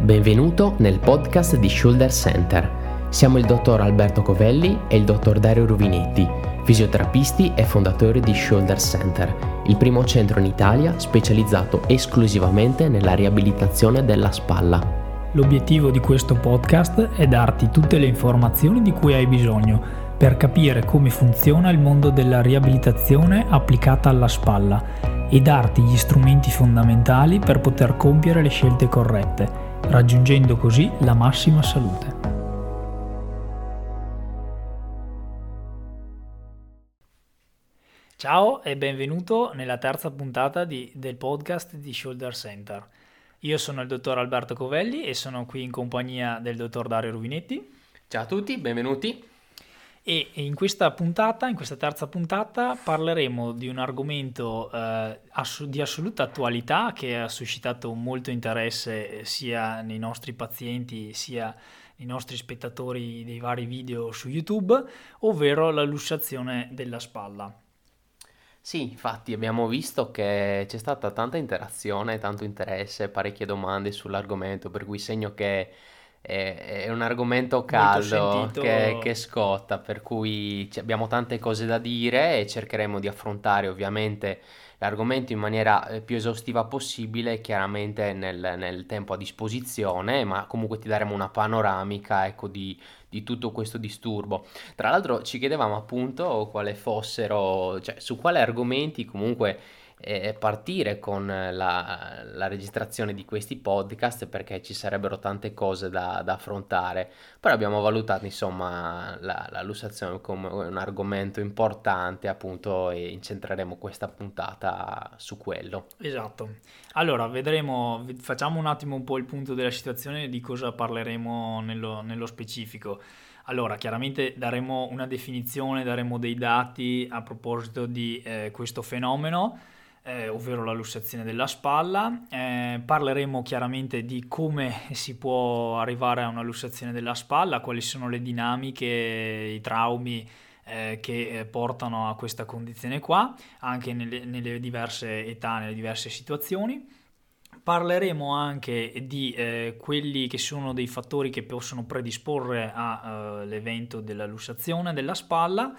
Benvenuto nel podcast di Shoulder Center. Siamo il dottor Alberto Covelli e il dottor Dario Ruvinetti, fisioterapisti e fondatori di Shoulder Center, il primo centro in Italia specializzato esclusivamente nella riabilitazione della spalla. L'obiettivo di questo podcast è darti tutte le informazioni di cui hai bisogno per capire come funziona il mondo della riabilitazione applicata alla spalla e darti gli strumenti fondamentali per poter compiere le scelte corrette, raggiungendo così la massima salute. Ciao e benvenuto nella terza puntata di, del podcast di Shoulder Center. Io sono il dottor Alberto Covelli e sono qui in compagnia del dottor Dario Ruvinetti. Ciao a tutti, benvenuti. E in questa puntata, in questa terza puntata, parleremo di un argomento eh, ass- di assoluta attualità che ha suscitato molto interesse sia nei nostri pazienti sia nei nostri spettatori dei vari video su YouTube, ovvero la lussazione della spalla. Sì, infatti abbiamo visto che c'è stata tanta interazione, tanto interesse, parecchie domande sull'argomento, per cui segno che è, è un argomento caldo che, che, scotta, per cui abbiamo tante cose da dire e cercheremo di affrontare ovviamente l'argomento in maniera eh, più esaustiva possibile, chiaramente nel, nel tempo a disposizione, ma comunque ti daremo una panoramica ecco, di, di tutto questo disturbo. Tra l'altro ci chiedevamo appunto quale fossero, cioè su quali argomenti comunque eh, partire con la, la, registrazione di questi podcast perché ci sarebbero tante cose da, da affrontare. Però abbiamo valutato insomma la, la lussazione come un argomento importante appunto e incentreremo questa puntata su quello. Esatto. Allora vedremo, facciamo un attimo un po' il punto della situazione di cosa parleremo nello, nello specifico. Allora, chiaramente daremo una definizione, daremo dei dati a proposito di eh, questo fenomeno eh, ovvero la lussazione della spalla. Eh, parleremo chiaramente di come si può arrivare a una lussazione della spalla, quali sono le dinamiche, i traumi eh, che eh, portano a questa condizione qua, anche nelle, nelle, diverse età, nelle diverse situazioni. Parleremo anche di eh, quelli che sono dei fattori che possono predisporre all'evento eh, della lussazione della spalla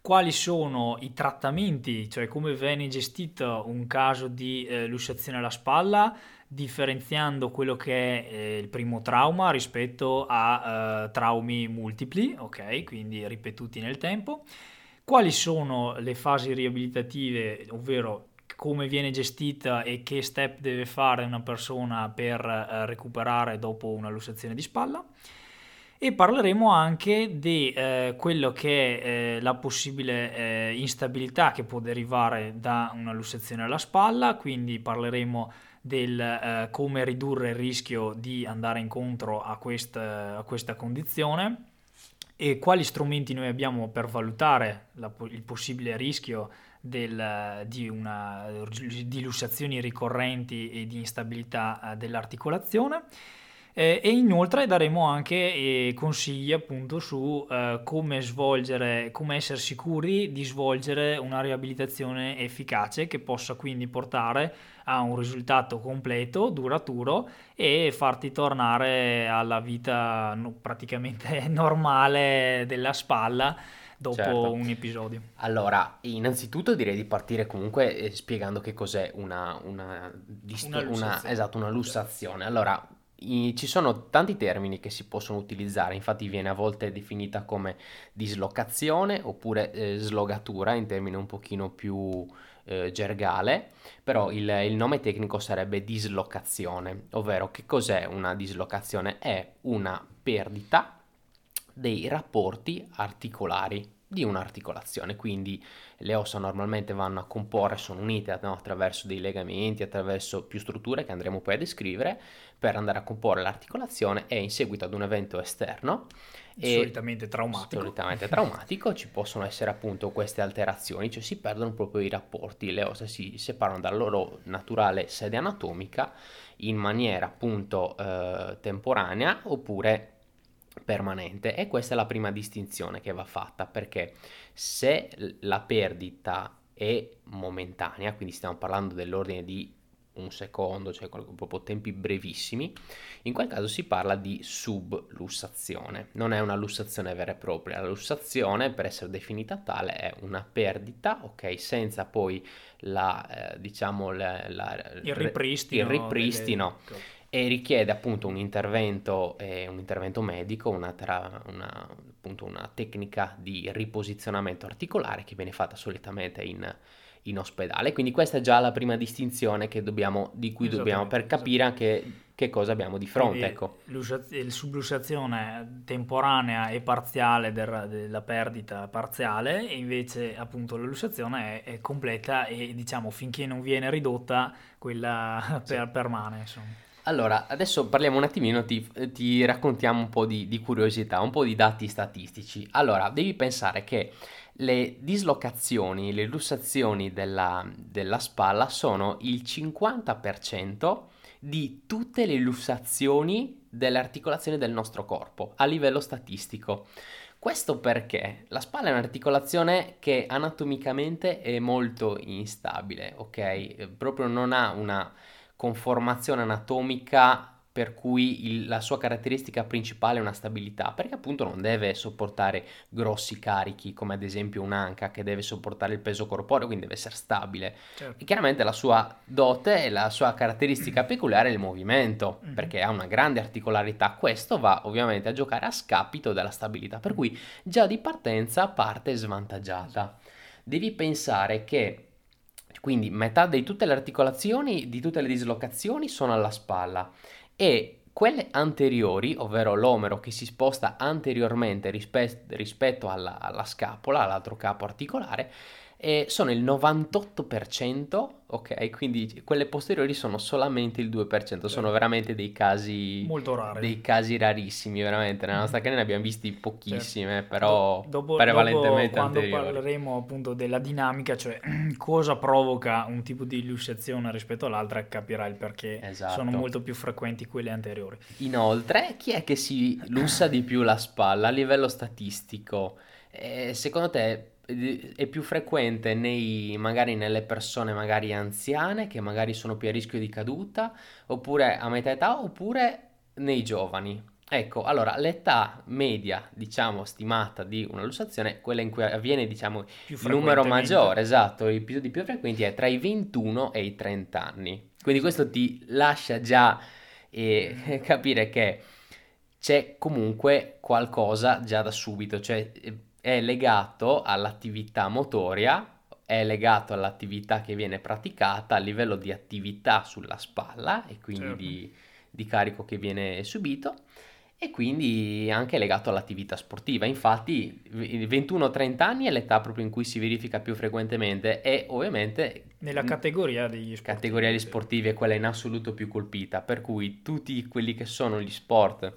quali sono i trattamenti, cioè come viene gestito un caso di eh, lussazione alla spalla, differenziando quello che è eh, il primo trauma rispetto a eh, traumi multipli, ok, quindi ripetuti nel tempo. Quali sono le fasi riabilitative, ovvero come viene gestita e che step deve fare una persona per eh, recuperare dopo una lussazione di spalla e parleremo anche di eh, quello che è eh, la possibile eh, instabilità che può derivare da una lussazione alla spalla, quindi parleremo del eh, come ridurre il rischio di andare incontro a questa, a questa condizione e quali strumenti noi abbiamo per valutare la, il possibile rischio del, di, una, di lussazioni ricorrenti e di instabilità eh, dell'articolazione eh, e inoltre daremo anche eh, consigli appunto su eh, come svolgere, come essere sicuri di svolgere una riabilitazione efficace che possa quindi portare a un risultato completo, duraturo e farti tornare alla vita no, praticamente normale della spalla dopo certo. un episodio. Allora, innanzitutto direi di partire comunque eh, spiegando che cos'è una, una, dist- una. Una, esatto, una lussazione. Allora, i, ci sono tanti termini che si possono utilizzare, infatti viene a volte definita come dislocazione oppure eh, slogatura in termini un pochino più eh, gergale, però il, il, nome tecnico sarebbe dislocazione, ovvero che cos'è una dislocazione? È una perdita dei rapporti articolari di un'articolazione, quindi le ossa normalmente vanno a comporre, sono unite no, attraverso dei legamenti, attraverso più strutture che andremo poi a descrivere per andare a comporre l'articolazione e in seguito ad un evento esterno. Solitamente traumatico. Solitamente traumatico. Ci possono essere appunto queste alterazioni, cioè si perdono proprio i rapporti, le ossa si separano dalla loro naturale sede anatomica in maniera appunto eh, temporanea oppure permanente. E questa è la prima distinzione che va fatta perché se la perdita è momentanea, quindi stiamo parlando dell'ordine di un secondo, cioè proprio tempi brevissimi, in quel caso si parla di sublussazione. Non è una lussazione vera e propria, la lussazione per essere definita tale è una perdita, ok, senza poi la, eh, diciamo, la, la, il ripristino, il ripristino. delle... e richiede appunto un intervento, eh, un intervento medico, una, tra, una, appunto una tecnica di riposizionamento articolare che viene fatta solitamente in in ospedale. Quindi questa è già la prima distinzione dobbiamo, di cui dobbiamo per capire anche che cosa abbiamo di fronte. Ecco. Il sublussazione temporanea e parziale del, della perdita parziale e invece appunto la lussazione è, è, completa e diciamo finché non viene ridotta quella per, sì. permane. Insomma. Allora, adesso parliamo un attimino, ti, ti raccontiamo un po' di, di curiosità, un po' di dati statistici. Allora, devi pensare che le dislocazioni, le lussazioni della, della spalla sono il 50% di tutte le lussazioni delle articolazioni del nostro corpo a livello statistico. Questo perché la spalla è un'articolazione che anatomicamente è molto instabile, ok? Proprio non ha una conformazione anatomica per cui il, la sua caratteristica principale è una stabilità, perché appunto non deve sopportare grossi carichi, come ad esempio un'anca che deve sopportare il peso corporeo, quindi deve essere stabile. Certo. E chiaramente la sua dote e la sua caratteristica peculiare è il movimento, mm-hmm. perché ha una grande articolarità. Questo va ovviamente a giocare a scapito della stabilità, per cui già di partenza parte svantaggiata. Devi pensare che quindi metà di tutte le articolazioni, di tutte le dislocazioni sono alla spalla. E quelle anteriori, ovvero l'omero che si sposta anteriormente rispe- rispetto alla, alla scapola, all'altro capo articolare, e sono il 98%, ok? Quindi quelle posteriori sono solamente il 2%, sono veramente dei casi molto rari. Dei casi rarissimi, veramente. Nella nostra carriera ne abbiamo visti pochissime, certo. però dopo, prevalentemente dopo, anteriori. Quando parleremo appunto della dinamica, cioè cosa provoca un tipo di illustrazione rispetto all'altra, capirai il perché esatto. sono molto più frequenti quelle anteriori. Inoltre, chi è che si lussa di più la spalla a livello statistico? Eh, secondo te è più frequente nei, magari nelle persone magari anziane che magari sono più a rischio di caduta, oppure a metà età, oppure nei giovani. Ecco, allora l'età media, diciamo, stimata di una lussazione, quella in cui avviene, diciamo, il numero maggiore, esatto, i episodi più frequenti è tra i 21 e i 30 anni. Quindi questo ti lascia già eh, capire che c'è comunque qualcosa già da subito, cioè è legato all'attività motoria, è legato all'attività che viene praticata a livello di attività sulla spalla e quindi certo. di, di carico che viene subito e quindi anche legato all'attività sportiva. Infatti, 21-30 anni è l'età proprio in cui si verifica più frequentemente e ovviamente nella categoria degli sportivi. Categoria degli sportivi è quella in assoluto più colpita, per cui tutti quelli che sono gli sport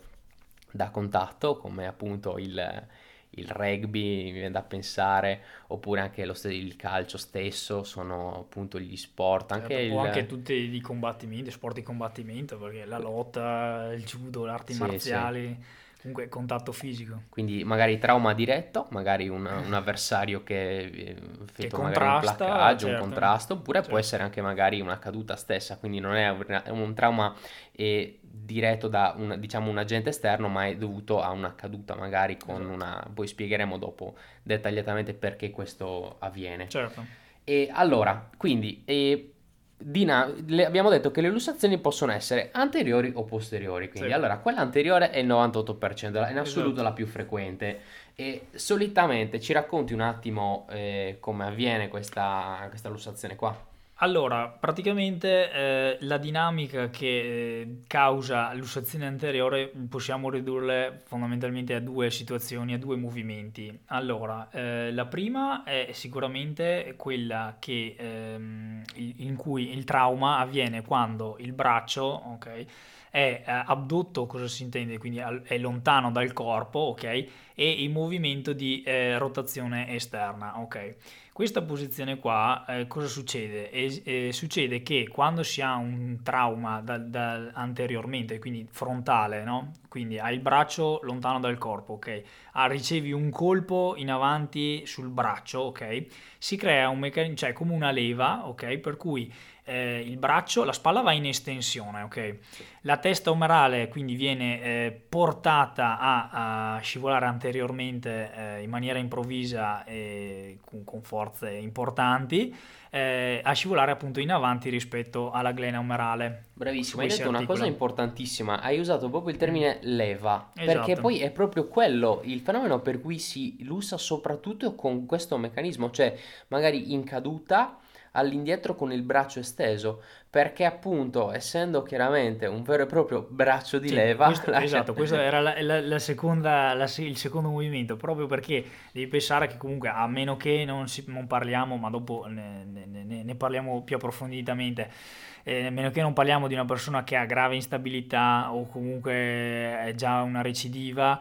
da contatto, come appunto il il rugby, mi viene da pensare, oppure anche lo, il calcio stesso, sono appunto gli sport. Anche, certo, il... anche tutti i combattimenti, sport di combattimento, perché la lotta, il judo, le arti sì, marziali. Sì. Comunque contatto fisico. Quindi magari trauma diretto, magari un, un avversario che effettua un placcaggio, certo. un contrasto, oppure certo. può essere anche magari una caduta stessa, quindi non è un, un trauma eh, diretto da un, diciamo, un agente esterno, ma è dovuto a una caduta magari con esatto. una... poi spiegheremo dopo dettagliatamente perché questo avviene. Certo. E allora, quindi... E, Dina, le, abbiamo detto che le lussazioni possono essere anteriori o posteriori, quindi sì. allora quella anteriore è il 98%, è in assoluto esatto. la più frequente e solitamente ci racconti un attimo eh, come avviene questa, questa lussazione qua? Allora, praticamente eh, la dinamica che eh, causa l'ussazione anteriore possiamo ridurle fondamentalmente a due situazioni, a due movimenti. Allora, eh, la prima è sicuramente quella che, ehm, in cui il trauma avviene quando il braccio, ok, è eh, abdotto, cosa si intende? Quindi è lontano dal corpo, ok? E il movimento di eh, rotazione esterna, ok? Questa posizione qua, eh, cosa succede? E, eh, succede che quando si ha un trauma da, da anteriormente, quindi frontale, no? Quindi hai il braccio lontano dal corpo, ok? Ah, ricevi un colpo in avanti sul braccio, ok? Si crea un meccanismo, cioè come una leva, ok? Per cui eh, il braccio, la spalla va in estensione, ok? La testa umerale quindi viene eh, portata a, a, scivolare anteriormente eh, in maniera improvvisa e con, con forze importanti, eh, a scivolare appunto in avanti rispetto alla glena umerale. Bravissimo, hai detto una cosa importantissima, hai usato proprio il termine leva, esatto. perché poi è proprio quello il fenomeno per cui si lussa soprattutto con questo meccanismo, cioè magari in caduta all'indietro con il braccio esteso, perché appunto essendo chiaramente un vero e proprio braccio di sì, leva... Questo. Esatto, questo era la, la, la seconda, il secondo movimento, proprio perché devi pensare che comunque a meno che non, si, non parliamo, ma dopo ne, ne, ne parliamo più approfonditamente, eh, a meno che non parliamo di una persona che ha grave instabilità o comunque è già una recidiva,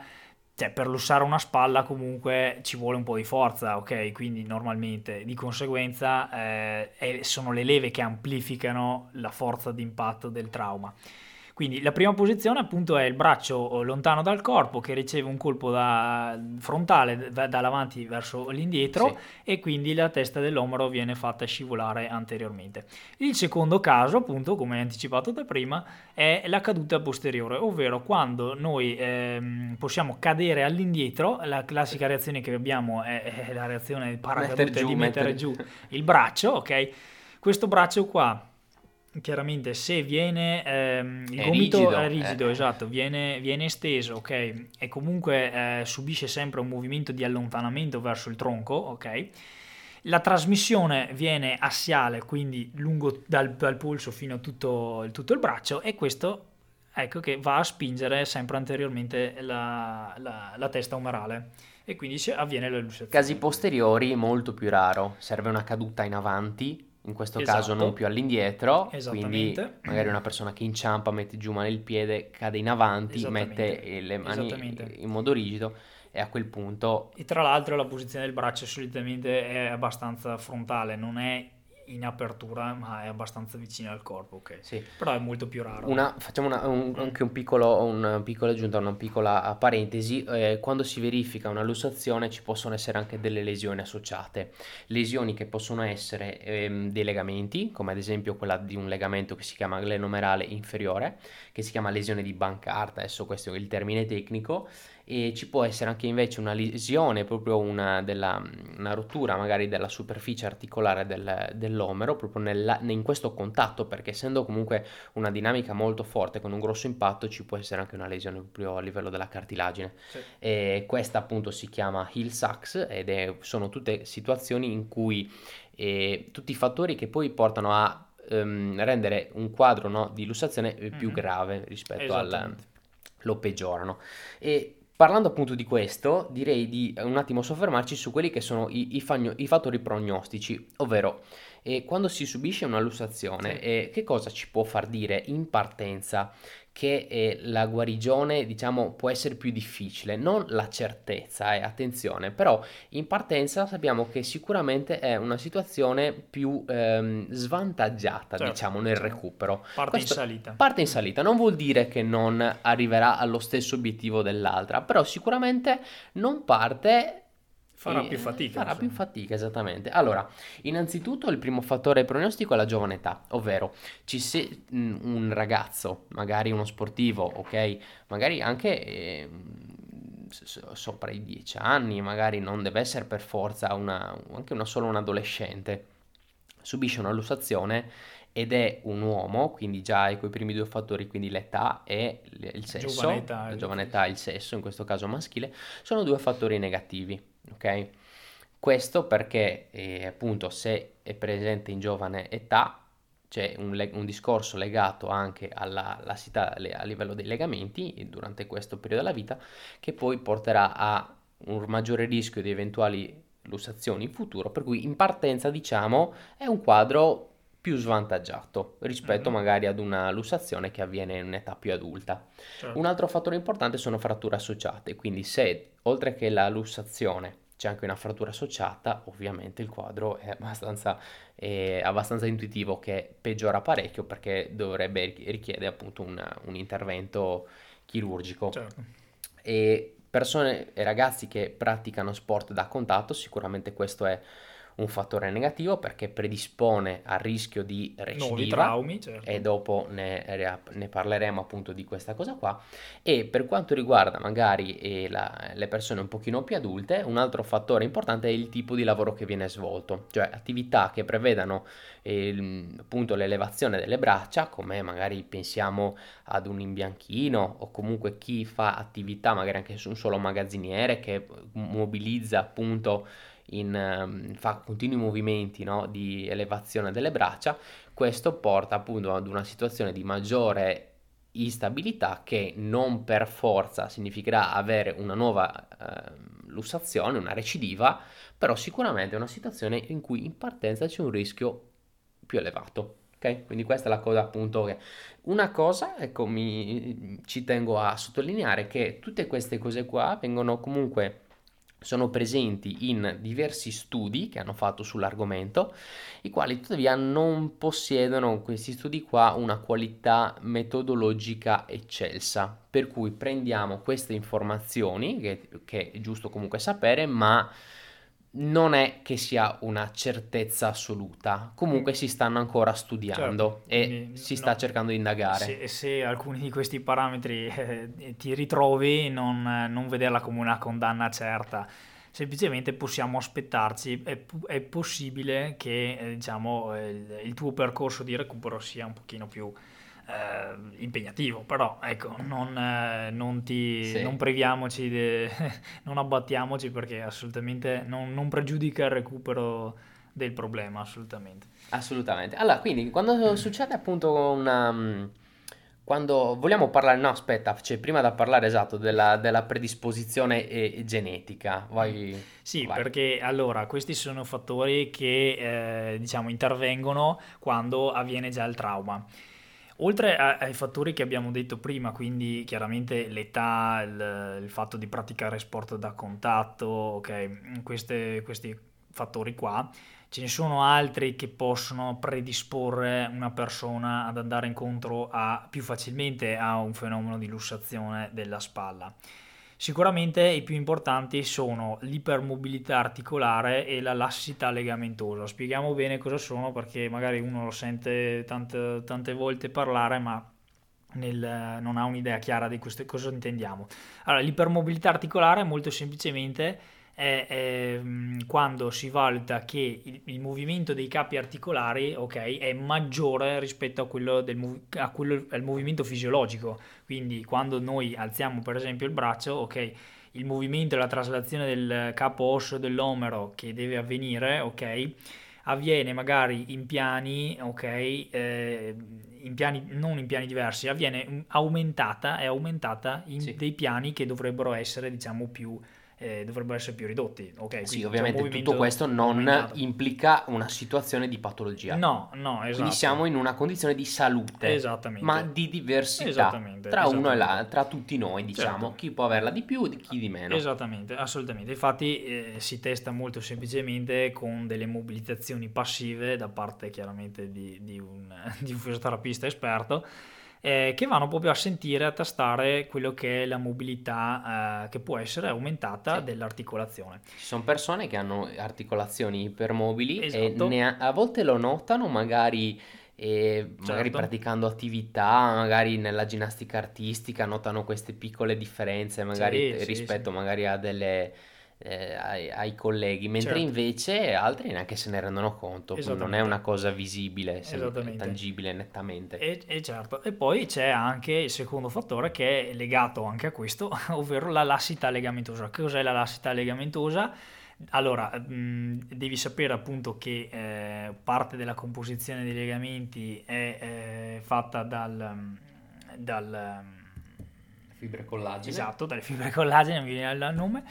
cioè per lussare una spalla comunque ci vuole un po' di forza, ok? Quindi normalmente di conseguenza eh, sono le leve che amplificano la forza d'impatto del trauma. Quindi la prima posizione appunto è il braccio eh, lontano dal corpo che riceve un colpo da, frontale da, dall'avanti verso l'indietro sì. e quindi la testa dell'omero viene fatta scivolare anteriormente. Il secondo caso appunto come anticipato da prima è la caduta posteriore, ovvero quando noi ehm, possiamo cadere all'indietro, la classica reazione che abbiamo è, è la reazione paracaduta di mettere giù il braccio, ok? Questo braccio qua chiaramente se viene ehm, il è gomito rigido, è rigido, eh. esatto, viene, viene, esteso, ok, e comunque eh, subisce sempre un movimento di allontanamento verso il tronco, ok. La trasmissione viene assiale, quindi lungo dal, dal polso fino a tutto, tutto, il braccio e questo ecco che va a spingere sempre anteriormente la, la, la testa umerale e quindi avviene la lussazione. Casi posteriori molto più raro, serve una caduta in avanti in questo esatto. caso non più all'indietro, quindi magari una persona che inciampa, mette giù male il piede, cade in avanti, mette le mani in modo rigido e a quel punto... E tra l'altro la posizione del braccio solitamente è abbastanza frontale, non è in apertura, ma è abbastanza vicino al corpo, ok? Sì. Però è molto più raro. Una, facciamo una, un, anche un piccolo, un piccolo aggiunta, una piccola parentesi. Eh, quando si verifica una lussazione ci possono essere anche delle lesioni associate. Lesioni che possono essere ehm, dei legamenti, come ad esempio quella di un legamento che si chiama glenomerale inferiore, che si chiama lesione di Bancarta, adesso questo è il termine tecnico, e ci può essere anche invece una lesione, proprio una, della, una rottura magari della superficie articolare del, dell'omero, proprio nella, in questo contatto, perché essendo comunque una dinamica molto forte con un grosso impatto ci può essere anche una lesione proprio a livello della cartilagine. Sì. Questa appunto si chiama heel sacks ed è, sono tutte situazioni in cui eh, tutti i fattori che poi portano a um, rendere un quadro no, di lussazione più mm-hmm. grave rispetto al lo peggiorano. E Parlando appunto di questo, direi di un attimo soffermarci su quelli che sono i, i, fagno, i fattori prognostici, ovvero eh, quando si subisce una lussazione, sì. eh, che cosa ci può far dire in partenza che eh, la guarigione diciamo può essere più difficile, non la certezza, eh, attenzione, però in partenza sappiamo che sicuramente è una situazione più ehm, svantaggiata certo, diciamo nel recupero. Parte Questo, in salita. Parte in salita, non vuol dire che non arriverà allo stesso obiettivo dell'altra, però sicuramente non parte Farà più fatica. Farà insomma. più fatica, esattamente. Allora, innanzitutto il primo fattore pronostico è la giovane età, ovvero ci se, un ragazzo, magari uno sportivo, ok, magari anche eh, sopra i 10 anni, magari non deve essere per forza una, anche una, solo un adolescente, subisce una lussazione ed è un uomo, quindi già quei primi due fattori, quindi l'età e il sesso, giovane età, la giovane età e il sesso, in questo caso maschile, sono due fattori negativi ok? Questo perché eh, appunto se è presente in giovane età c'è un, leg- un discorso legato anche alla lassità a livello dei legamenti durante questo periodo della vita che poi porterà a un maggiore rischio di eventuali lussazioni in futuro, per cui in partenza diciamo è un quadro più svantaggiato rispetto mm-hmm. magari ad una lussazione che avviene in un'età più adulta. Certo. Un altro fattore importante sono fratture associate, quindi se oltre che la lussazione c'è anche una frattura associata, ovviamente il quadro è abbastanza, è abbastanza intuitivo che peggiora parecchio perché dovrebbe richiedere appunto un, un intervento chirurgico. Certo. E persone e ragazzi che praticano sport da contatto, sicuramente questo è un fattore negativo perché predispone al rischio di recidiva traumi, certo. e dopo ne, ne, parleremo appunto di questa cosa qua e per quanto riguarda magari eh, la, le persone un pochino più adulte un altro fattore importante è il tipo di lavoro che viene svolto cioè attività che prevedano eh, appunto l'elevazione delle braccia come magari pensiamo ad un imbianchino o comunque chi fa attività magari anche su un solo magazziniere che mobilizza appunto in, ehm, fa continui movimenti no, di elevazione delle braccia, questo porta appunto ad una situazione di maggiore instabilità che non per forza significherà avere una nuova eh, lussazione, una recidiva, però sicuramente è una situazione in cui in partenza c'è un rischio più elevato. Ok? Quindi questa è la cosa appunto che... Una cosa, ecco, mi, ci tengo a sottolineare che tutte queste cose qua vengono comunque sono presenti in diversi studi che hanno fatto sull'argomento, i quali tuttavia non possiedono questi studi qua una qualità metodologica eccelsa, per cui prendiamo queste informazioni che, che è giusto comunque sapere, ma non è che sia una certezza assoluta, comunque mm. si stanno ancora studiando certo, e si sta no, cercando di indagare. Se, se, alcuni di questi parametri eh, ti ritrovi, non, non, vederla come una condanna certa, semplicemente possiamo aspettarci, è, è possibile che eh, diciamo, il, il tuo percorso di recupero sia un pochino più eh, impegnativo, però ecco, non, eh, non, ti, sì. non priviamoci, de, non abbattiamoci perché assolutamente non, non, pregiudica il recupero del problema, assolutamente. Assolutamente. Allora, quindi quando succede appunto una... Mm, quando vogliamo parlare, no aspetta, cioè, prima da parlare esatto della, della predisposizione e, e genetica, vai, Sì, vai. perché allora questi sono fattori che eh, diciamo intervengono quando avviene già il trauma. Oltre a, ai fattori che abbiamo detto prima, quindi chiaramente l'età, il, il fatto di praticare sport da contatto, ok, queste, questi fattori qua, ce ne sono altri che possono predisporre una persona ad andare incontro a, più facilmente a un fenomeno di lussazione della spalla. Sicuramente i più importanti sono l'ipermobilità articolare e la lassità legamentosa. Spieghiamo bene cosa sono perché magari uno lo sente tante, tante volte parlare ma nel, non ha un'idea chiara di questo, cosa intendiamo. Allora, l'ipermobilità articolare molto semplicemente è, è mm, quando si valuta che il, il, movimento dei capi articolari okay, è maggiore rispetto a quello, del, a quello al movimento fisiologico. Quindi quando noi alziamo per esempio il braccio, ok, il movimento e la traslazione del capo osso dell'omero che deve avvenire, ok, avviene magari in piani, ok, eh, in piani, non in piani diversi, avviene aumentata, è aumentata in sì. dei piani che dovrebbero essere, diciamo, più eh, dovrebbero essere più ridotti. Okay, sì, ovviamente tutto questo non aumentato. implica una situazione di patologia. No, no, esatto. Quindi siamo in una condizione di salute, ma di diversità tra uno e l'altro, tra tutti noi, diciamo, certo. chi può averla di più e chi di meno. Esattamente, assolutamente. Infatti eh, si testa molto semplicemente con delle mobilitazioni passive da parte chiaramente di, di, un, di un fisioterapista esperto eh, che vanno proprio a sentire, a tastare quello che è la mobilità eh, che può essere aumentata sì. dell'articolazione. Ci sono persone che hanno articolazioni ipermobili esatto. e ha, a volte lo notano magari... E magari certo. praticando attività, magari nella ginnastica artistica notano queste piccole differenze, magari sì, rispetto sì, magari a delle eh, ai, ai, colleghi, mentre certo. invece altri neanche se ne rendono conto, non è una cosa visibile, tangibile nettamente. E, e, certo, e poi c'è anche il secondo fattore che è legato anche a questo, ovvero la lassità legamentosa. Cos'è la lassità legamentosa? Allora, mh, devi sapere appunto che eh, parte della composizione dei legamenti è eh, fatta dal... dal fibre collagene. Esatto, dalle fibre collagene, mi viene il nome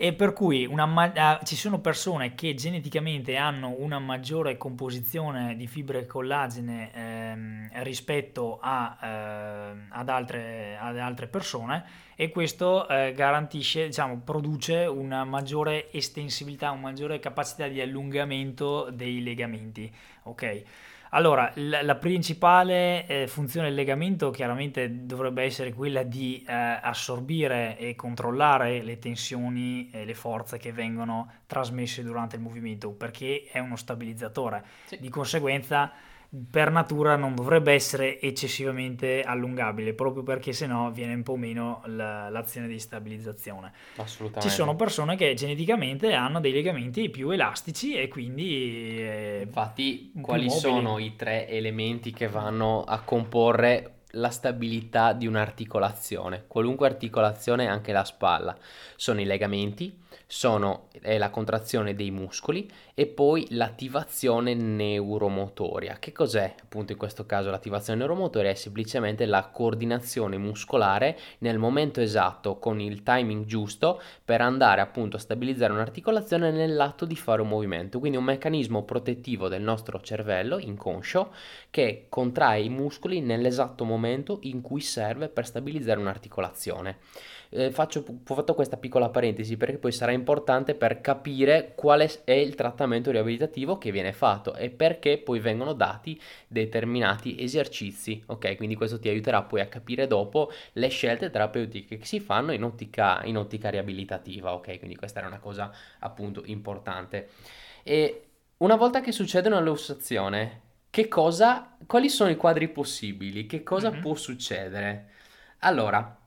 e per cui una, ci sono persone che geneticamente hanno una maggiore composizione di fibre collagene ehm, rispetto a, eh, ad, altre, ad, altre, persone e questo eh, garantisce, diciamo, produce una maggiore estensibilità, una maggiore capacità di allungamento dei legamenti. Ok? Allora, la, la principale eh, funzione del legamento chiaramente dovrebbe essere quella di eh, assorbire e controllare le tensioni e le forze che vengono trasmesse durante il movimento, perché è uno stabilizzatore. Sì. Di conseguenza per natura non dovrebbe essere eccessivamente allungabile, proprio perché sennò viene un po' meno la, l'azione di stabilizzazione. Assolutamente. Ci sono persone che geneticamente hanno dei legamenti più elastici e quindi... Eh, Infatti, quali mobili. sono i tre elementi che vanno a comporre la stabilità di un'articolazione, qualunque articolazione, anche la spalla, sono i legamenti, sono la contrazione dei muscoli e poi l'attivazione neuromotoria. Che cos'è appunto in questo caso l'attivazione neuromotoria? È semplicemente la coordinazione muscolare nel momento esatto con il timing giusto per andare appunto a stabilizzare un'articolazione nell'atto di fare un movimento. Quindi un meccanismo protettivo del nostro cervello inconscio che contrae i muscoli nell'esatto momento in cui serve per stabilizzare un'articolazione eh, faccio, ho fatto questa piccola parentesi perché poi sarà importante per capire quale è il trattamento riabilitativo che viene fatto e perché poi vengono dati determinati esercizi, ok? Quindi questo ti aiuterà poi a capire dopo le scelte terapeutiche che si fanno in ottica, in ottica riabilitativa, ok? Quindi questa era una cosa appunto importante. E una volta che succede una lussazione, che cosa, quali sono i quadri possibili? Che cosa mm-hmm. può succedere? Allora,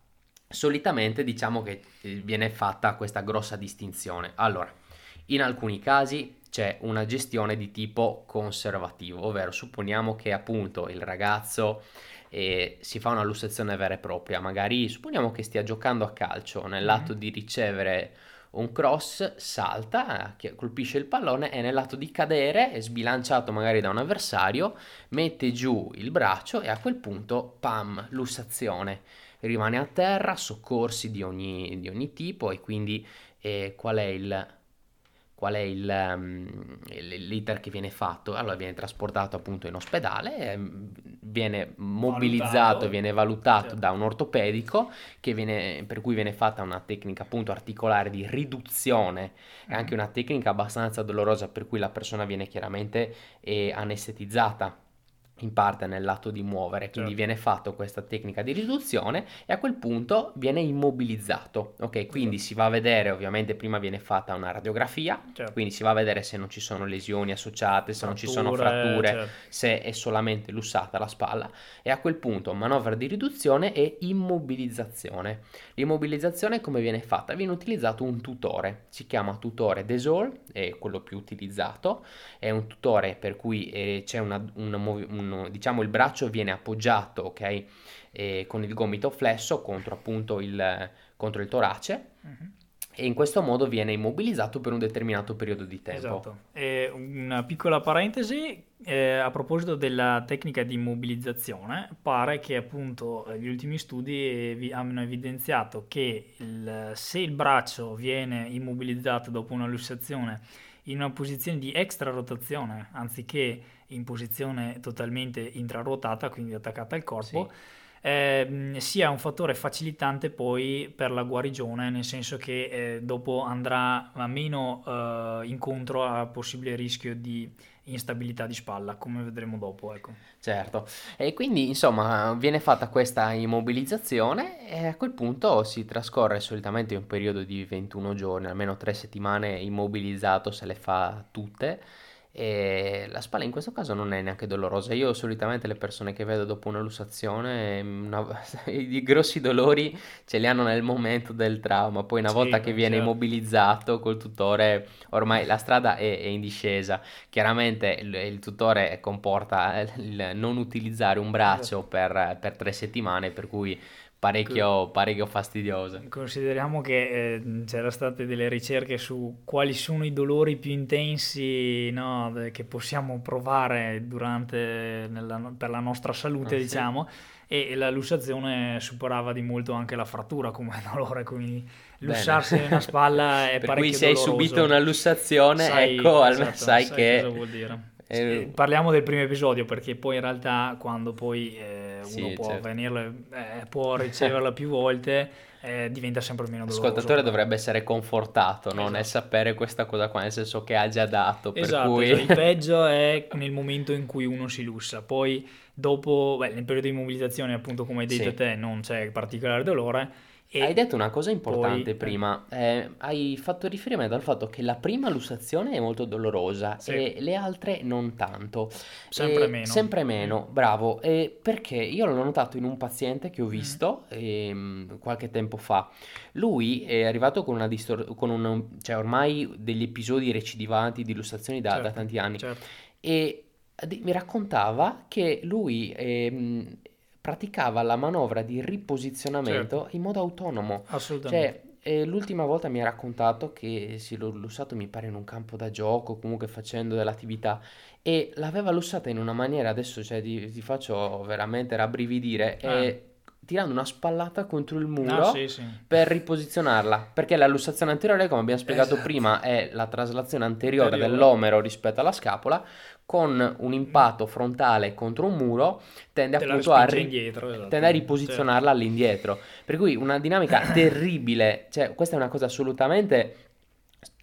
solitamente diciamo che eh, viene fatta questa grossa distinzione. Allora, in alcuni casi c'è una gestione di tipo conservativo, ovvero supponiamo che appunto il ragazzo eh, si fa una lussazione vera e propria, magari supponiamo che stia giocando a calcio, nell'atto mm-hmm. di ricevere un cross salta, colpisce il pallone e nell'atto di cadere, è sbilanciato magari da un avversario, mette giù il braccio e a quel punto, pam, lussazione rimane a terra, soccorsi di ogni, di ogni tipo e quindi eh, qual è il qual è il, um, l'iter che viene fatto? Allora viene trasportato appunto in ospedale, ehm, viene mobilizzato, valutato. viene valutato certo. da un ortopedico viene, per cui viene fatta una tecnica appunto articolare di riduzione mm. e anche una tecnica abbastanza dolorosa per cui la persona viene chiaramente eh, anestetizzata in parte nell'atto di muovere, quindi certo. viene fatta questa tecnica di riduzione e a quel punto viene immobilizzato, ok? Quindi certo. si va a vedere, ovviamente prima viene fatta una radiografia, certo. quindi si va a vedere se non ci sono lesioni associate, se Fratture, non ci sono fratture, certo. se è solamente lussata la spalla e a quel punto manovra di riduzione e immobilizzazione. L'immobilizzazione come viene fatta? Viene utilizzato un tutore, si chiama tutore Desol, è quello più utilizzato, è un tutore per cui eh, c'è una, un, un diciamo il braccio viene appoggiato, ok, e con il gomito flesso contro appunto il, contro il torace. Uh-huh. E in questo modo viene immobilizzato per un determinato periodo di tempo. Esatto. E una piccola parentesi eh, a proposito della tecnica di immobilizzazione, pare che appunto gli ultimi studi vi hanno evidenziato che il, se il braccio viene immobilizzato dopo una lussazione in una posizione di extra rotazione anziché in posizione totalmente intraruotata, quindi attaccata al corpo, sì. eh, sia un fattore facilitante poi per la guarigione, nel senso che eh, dopo andrà meno eh, incontro a possibile rischio di instabilità di spalla, come vedremo dopo. Ecco. Certo, e quindi insomma viene fatta questa immobilizzazione e a quel punto si trascorre solitamente un periodo di 21 giorni, almeno 3 settimane immobilizzato se le fa tutte e la spalla in questo caso non è neanche dolorosa. Io solitamente le persone che vedo dopo una lussazione, una, i grossi dolori ce li hanno nel momento del trauma, poi una sì, volta che viene certo. immobilizzato col tutore, ormai la strada è, è in discesa. Chiaramente il, il, tutore comporta il non utilizzare un braccio per, per tre settimane, per cui parecchio, parecchio fastidiose. Consideriamo che eh, c'erano state delle ricerche su quali sono i dolori più intensi no, che possiamo provare durante, nella, per la nostra salute, ah, diciamo, sì. e la lussazione superava di molto anche la frattura come dolore, quindi lussarsi Bene. una spalla è parecchio cui se hai subito una lussazione, sai, ecco, esatto, sai, che... Cosa vuol dire. Eh, parliamo del primo episodio perché poi in realtà quando poi... Eh, sì, uno può, certo. venirle, eh, può riceverla più volte, eh, diventa sempre meno doloroso. L'ascoltatore dovrebbe essere confortato, esatto. non è sapere questa cosa qua, nel senso che ha già dato. Esatto, cui... esatto, il peggio è nel momento in cui uno si lussa, poi dopo, beh, nel periodo di immobilizzazione appunto come hai detto sì. te non c'è particolare dolore, e hai detto una cosa importante poi, prima, eh, hai fatto riferimento al fatto che la prima lussazione è molto dolorosa sì. e le altre non tanto. Sempre eh, meno. Sempre meno, bravo. Eh, perché io l'ho notato in un paziente che ho mm. visto mm. qualche tempo fa. Lui è arrivato con una distorsione, con un, cioè ormai degli episodi recidivanti di lussazioni da, certo, da tanti anni. Certo. E mi raccontava che lui ehm, praticava la manovra di riposizionamento certo. in modo autonomo. Assolutamente. Cioè, eh, l'ultima volta mi ha raccontato che si l'ho lussato, mi pare, in un campo da gioco, comunque facendo dell'attività, e l'aveva lussata in una maniera, adesso cioè, ti, ti faccio veramente rabbrividire, ah. e tirando una spallata contro il muro ah, sì, sì. per riposizionarla. Perché la lussazione anteriore, come abbiamo spiegato esatto. prima, è la traslazione anteriore, anteriore dell'omero rispetto alla scapola con un impatto frontale contro un muro tende Te appunto a, ri- indietro, esatto. tende a riposizionarla all'indietro. Per cui una dinamica terribile, cioè questa è una cosa assolutamente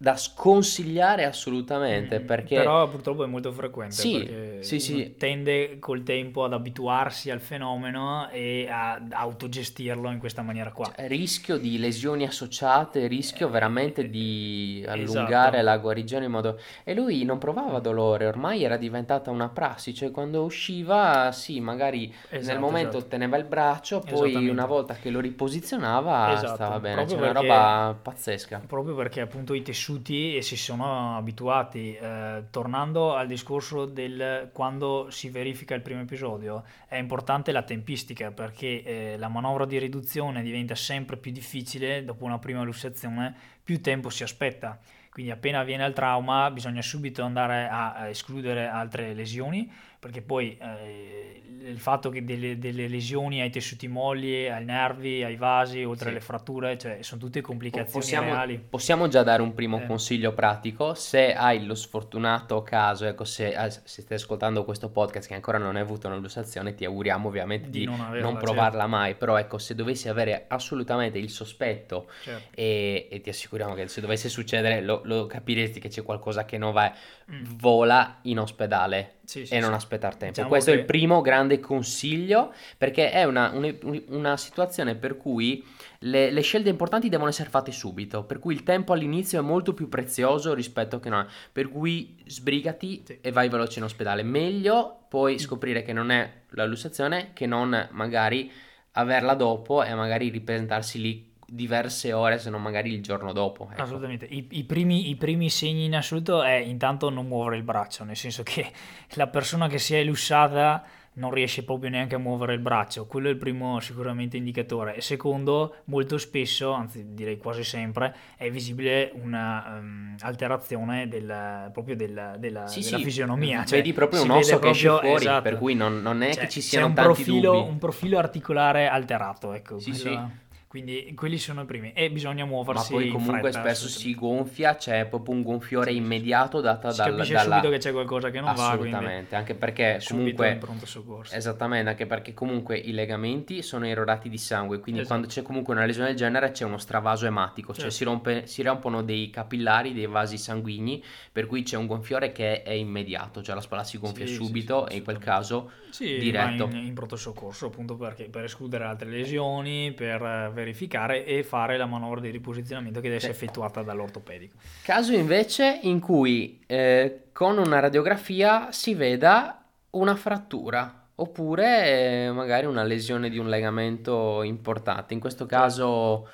da sconsigliare assolutamente mm, perché però purtroppo è molto frequente sì, sì, sì. tende col tempo ad abituarsi al fenomeno e ad autogestirlo in questa maniera qua cioè, rischio di lesioni associate rischio eh, veramente di allungare esatto. la guarigione in modo e lui non provava dolore ormai era diventata una prassi cioè quando usciva sì magari esatto, nel momento esatto. teneva il braccio poi una volta che lo riposizionava esatto. stava bene proprio c'è perché, una roba pazzesca proprio perché appunto i tessuti e si sono abituati. Eh, tornando al discorso del quando si verifica il primo episodio, è importante la tempistica perché eh, la manovra di riduzione diventa sempre più difficile dopo una prima lussazione, più tempo si aspetta. Quindi appena avviene il trauma bisogna subito andare a escludere altre lesioni perché poi eh, il fatto che delle, delle, lesioni ai tessuti molli, ai nervi, ai vasi, oltre sì. alle fratture, cioè sono tutte complicazioni possiamo, reali. Possiamo già dare un primo eh. consiglio pratico, se hai lo sfortunato caso, ecco se, ah, se, stai ascoltando questo podcast che ancora non hai avuto una lussazione, ti auguriamo ovviamente di, di non, averla, non, provarla certo. mai, però ecco se dovessi avere assolutamente il sospetto certo. e, e, ti assicuriamo che se dovesse succedere lo, lo capiresti che c'è qualcosa che non va, mm. vola in ospedale sì, sì, e non aspettare tempo. Diciamo Questo che... è il primo grande consiglio perché è una, un, una situazione per cui le, le, scelte importanti devono essere fatte subito, per cui il tempo all'inizio è molto più prezioso rispetto che no. Per cui sbrigati sì. e vai veloce in ospedale. Meglio poi scoprire che non è la lussazione che non magari averla dopo e magari ripresentarsi lì diverse ore, se non magari il giorno dopo. Ecco. Assolutamente. I, i, primi, I, primi, segni in assoluto è intanto non muovere il braccio, nel senso che la persona che si è lussata non riesce proprio neanche a muovere il braccio, quello è il primo sicuramente indicatore. E secondo, molto spesso, anzi direi quasi sempre, è visibile un'alterazione um, del, proprio del, della, sì, della sì, fisionomia. Cioè, vedi proprio un osso che esce fuori, esatto. per cui non, non è cioè, che ci siano un tanti profilo, dubbi. un profilo articolare alterato, ecco. Sì, quello... sì. Quindi quelli sono i primi e bisogna muoversi. Ma poi comunque fretta, spesso si gonfia, c'è proprio un gonfiore immediato data si dal, capisce dalla... subito che c'è qualcosa che non Assolutamente, va. Assolutamente, anche perché comunque... pronto soccorso. Esattamente, anche perché comunque i legamenti sono erorati di sangue, quindi esatto. quando c'è comunque una lesione del genere c'è uno stravaso ematico, cioè certo. cioè si, rompe, si rompono dei capillari, dei vasi sanguigni, per cui c'è un gonfiore che è immediato, cioè la spalla si gonfia sì, subito sì, sì, e in quel caso sì, diretto. In, in pronto soccorso appunto perché per escludere altre lesioni, per verificare e fare la manovra di riposizionamento che deve essere effettuata dall'ortopedico. Caso invece in cui eh, con una radiografia si veda una frattura oppure eh, magari una lesione di un legamento importante. In questo caso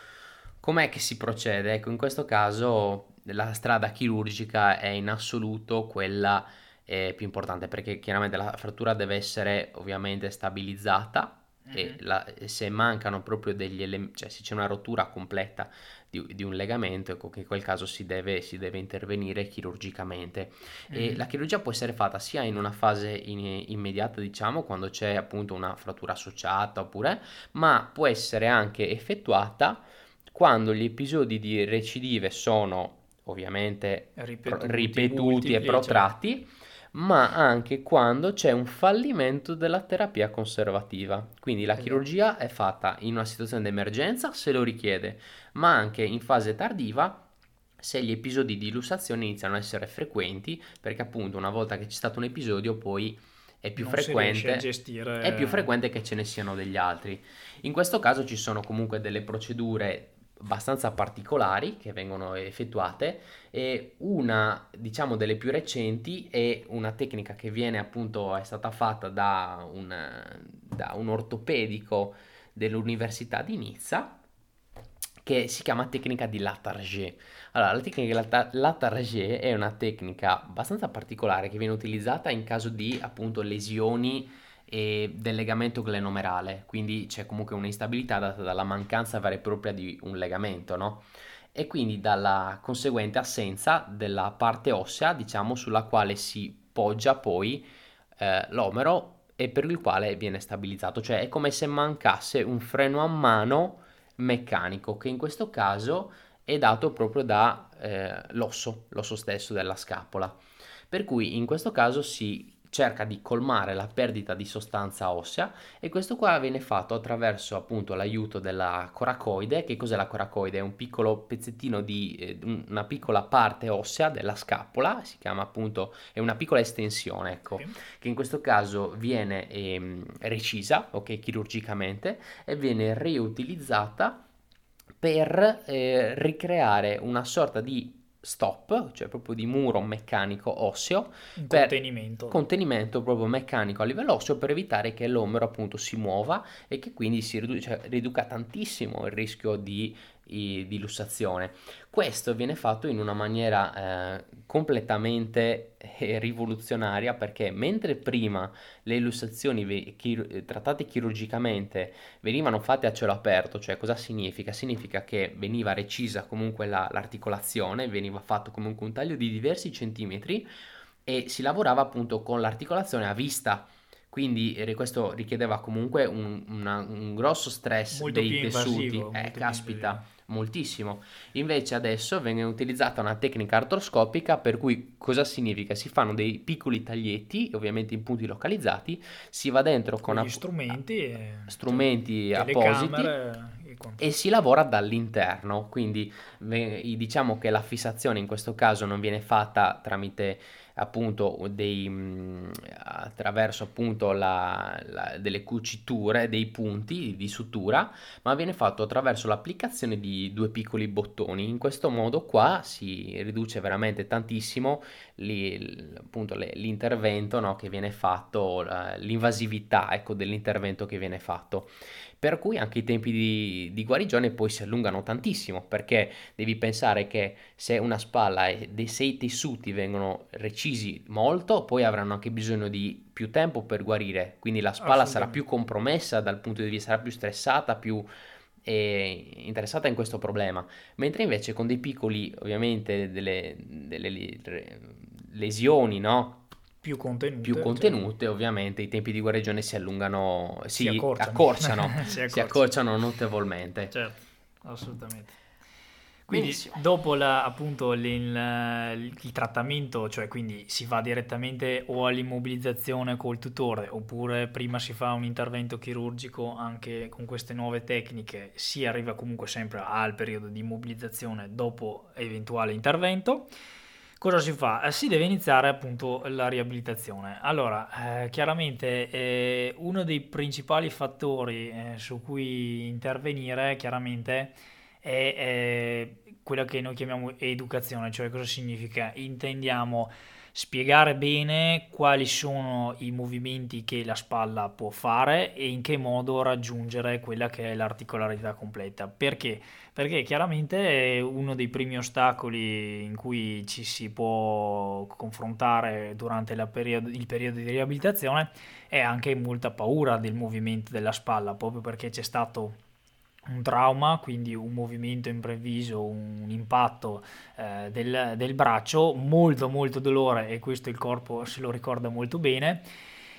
com'è che si procede? Ecco, in questo caso la strada chirurgica è in assoluto quella eh, più importante perché chiaramente la frattura deve essere ovviamente stabilizzata e mm-hmm. la, se mancano proprio degli elementi, cioè se c'è una rottura completa di, di un legamento, ecco che in quel caso si deve, si deve intervenire chirurgicamente. Mm. E mm-hmm. la chirurgia può essere fatta sia in una fase in, immediata, diciamo, quando c'è appunto una frattura associata oppure, ma può essere anche effettuata quando gli episodi di recidive sono ovviamente ripetuti, ripetuti e protratti. Certo ma anche quando c'è un fallimento della terapia conservativa. Quindi la chirurgia è fatta in una situazione di emergenza se lo richiede, ma anche in fase tardiva se gli episodi di lussazione iniziano a essere frequenti, perché appunto una volta che c'è stato un episodio poi è più frequente, gestire... è più frequente che ce ne siano degli altri. In questo caso ci sono comunque delle procedure abbastanza particolari che vengono effettuate e una, diciamo, delle più recenti è una tecnica che viene appunto, è stata fatta da un, da un ortopedico dell'Università di Nizza che si chiama tecnica di Latarjet. Allora, la tecnica di Lata- Latarjet è una tecnica abbastanza particolare che viene utilizzata in caso di appunto lesioni e del legamento glenomerale, quindi c'è comunque un'instabilità data dalla mancanza vera e propria di un legamento, no? E quindi dalla conseguente assenza della parte ossea, diciamo, sulla quale si poggia poi eh, l'omero e per il quale viene stabilizzato, cioè è come se mancasse un freno a mano meccanico, che in questo caso è dato proprio da eh, l'osso stesso della scapola. Per cui in questo caso si cerca di colmare la perdita di sostanza ossea e questo qua viene fatto attraverso appunto l'aiuto della coracoide. Che cos'è la coracoide? È un piccolo pezzettino di eh, una piccola parte ossea della scapola, si chiama appunto, è una piccola estensione, ecco, Sì. che in questo caso viene ehm, recisa, ok, chirurgicamente e viene riutilizzata per eh, ricreare una sorta di stop, cioè proprio di muro meccanico osseo, contenimento. contenimento proprio meccanico a livello osseo per evitare che l'omero appunto si muova e che quindi si ridu- cioè, riduca tantissimo il rischio di, i- di lussazione. Questo viene fatto in una maniera eh, completamente eh, rivoluzionaria perché mentre prima le lussazioni ve- chir- eh, trattate chirurgicamente venivano fatte a cielo aperto, cioè cosa significa? Significa che veniva recisa comunque la- l'articolazione, veniva fatto comunque un taglio di diversi centimetri e si lavorava appunto con l'articolazione a vista. Quindi eh, questo richiedeva comunque un, una- un grosso stress Molto dei tessuti. Eh, caspita. Moltissimo. Invece adesso viene utilizzata una tecnica artroscopica per cui cosa significa? Si fanno dei piccoli taglietti, ovviamente in punti localizzati, si va dentro con app- strumenti e... strumenti cioè, appositi e si lavora dall'interno, quindi diciamo che la fissazione in questo caso non viene fatta tramite appunto dei mh, attraverso appunto la, la- delle cuciture, dei punti di sutura, ma viene fatto attraverso l'applicazione di due piccoli bottoni. In questo modo qua si riduce veramente tantissimo li- appunto le- l'intervento no, che viene fatto, l'invasività ecco, dell'intervento che viene fatto. Per cui anche i tempi di, di guarigione poi si allungano tantissimo perché devi pensare che se una spalla e dei sei tessuti vengono recisi molto, poi avranno anche bisogno di più tempo per guarire, quindi la spalla sarà più compromessa dal punto di vista, sarà più stressata, più eh, interessata in questo problema. Mentre invece con dei piccoli, ovviamente, delle, delle lesioni, no? Più contenute. più cioè, contenute, ovviamente i tempi di guarigione si allungano, si, Si accorciano. accorciano, Si si accorciano. accorciano notevolmente. Certo, assolutamente. Quindi Benissimo. dopo la- appunto il, trattamento, cioè quindi si va direttamente o all'immobilizzazione col tutore oppure prima si fa un intervento chirurgico anche con queste nuove tecniche, si arriva comunque sempre al periodo di immobilizzazione dopo eventuale intervento. Cosa si fa? Eh, si deve iniziare appunto la riabilitazione. Allora, eh, chiaramente eh, uno dei principali fattori eh, su cui intervenire chiaramente è eh, quella che noi chiamiamo educazione, cioè cosa significa? Intendiamo spiegare bene quali sono i movimenti che la spalla può fare e in che modo raggiungere quella che è l'articolarità completa. Perché? Perché chiaramente uno dei primi ostacoli in cui ci si può confrontare durante periodo- il periodo di riabilitazione è anche molta paura del movimento della spalla, proprio perché c'è stato un trauma, quindi un movimento improvviso, un impatto eh, del, del braccio, molto molto dolore e questo il corpo se lo ricorda molto bene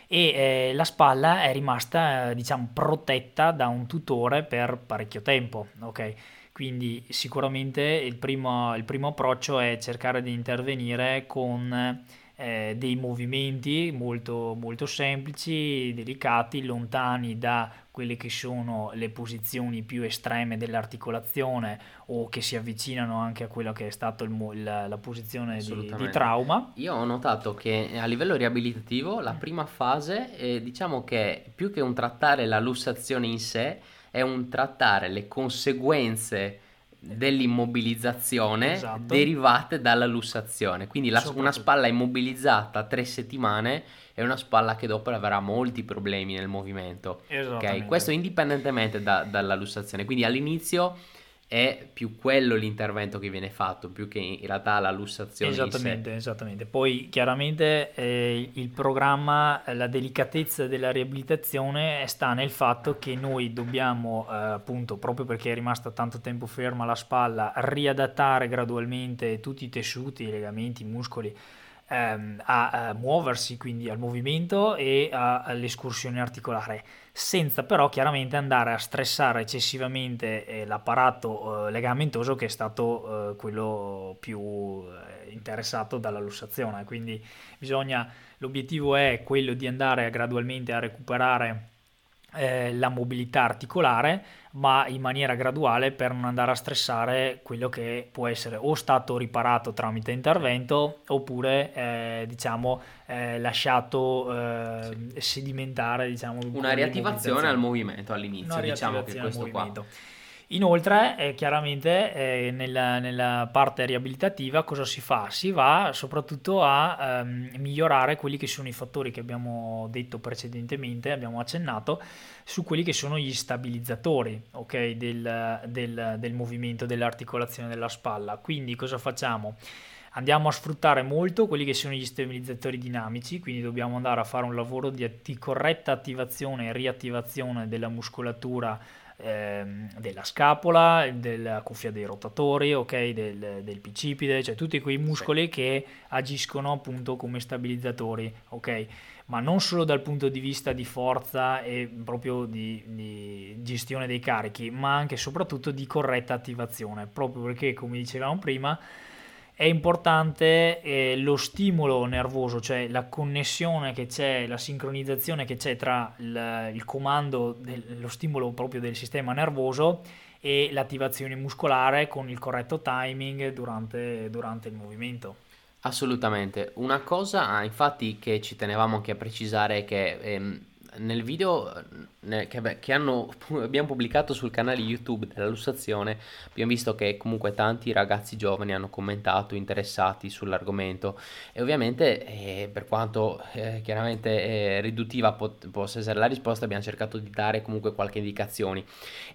e eh, la spalla è rimasta eh, diciamo protetta da un tutore per parecchio tempo, ok? Quindi sicuramente il primo, il primo approccio è cercare di intervenire con eh, dei movimenti molto, molto semplici, delicati, lontani da quelle che sono le posizioni più estreme dell'articolazione o che si avvicinano anche a quella che è stata la, la, posizione di, di, trauma. Io ho notato che a livello riabilitativo la prima fase eh, diciamo che più che un trattare la lussazione in sé è un trattare le conseguenze dell'immobilizzazione esatto. derivate dalla lussazione. Quindi la, una spalla immobilizzata tre settimane è una spalla che dopo avrà molti problemi nel movimento. Okay? Questo indipendentemente da, dalla lussazione. Quindi all'inizio è più quello l'intervento che viene fatto più che in realtà la lussazione esattamente, esattamente. poi chiaramente eh, il programma la delicatezza della riabilitazione sta nel fatto che noi dobbiamo eh, appunto proprio perché è rimasta tanto tempo ferma la spalla riadattare gradualmente tutti i tessuti i legamenti i muscoli ehm, a, a, muoversi, quindi al movimento e a, all'escursione articolare, senza però chiaramente andare a stressare eccessivamente eh, l'apparato eh, legamentoso che è stato eh, quello più eh, interessato dalla lussazione. Quindi bisogna, l'obiettivo è quello di andare gradualmente a recuperare eh, la mobilità articolare, ma in maniera graduale per non andare a stressare quello che può essere o stato riparato tramite intervento oppure eh, diciamo eh, lasciato sì. Eh, sedimentare diciamo, una riattivazione al movimento all'inizio diciamo che questo qua Inoltre, eh, chiaramente, eh, nella, nella, parte riabilitativa cosa si fa? Si va soprattutto a ehm, migliorare quelli che sono i fattori che abbiamo detto precedentemente, abbiamo accennato, su quelli che sono gli stabilizzatori okay, del, del, del movimento, dell'articolazione della spalla. Quindi cosa facciamo? andiamo a sfruttare molto quelli che sono gli stabilizzatori dinamici, quindi dobbiamo andare a fare un lavoro di, di corretta attivazione e riattivazione della muscolatura ehm, della scapola, della cuffia dei rotatori, ok, del, del bicipite, cioè tutti quei muscoli sì. che agiscono appunto come stabilizzatori, ok? Ma non solo dal punto di vista di forza e proprio di, di gestione dei carichi, ma anche e soprattutto di corretta attivazione, proprio perché come dicevamo prima è importante eh, lo stimolo nervoso, cioè la connessione che c'è, la sincronizzazione che c'è tra il, il comando, del, lo stimolo proprio del sistema nervoso e l'attivazione muscolare con il corretto timing durante, durante il movimento. Assolutamente. Una cosa, infatti, che ci tenevamo anche a precisare è che ehm, nel video che, che hanno, abbiamo pubblicato sul canale YouTube della lussazione abbiamo visto che comunque tanti ragazzi giovani hanno commentato, interessati sull'argomento e ovviamente eh, per quanto eh, chiaramente eh, riduttiva pot- possa essere la risposta abbiamo cercato di dare comunque qualche indicazione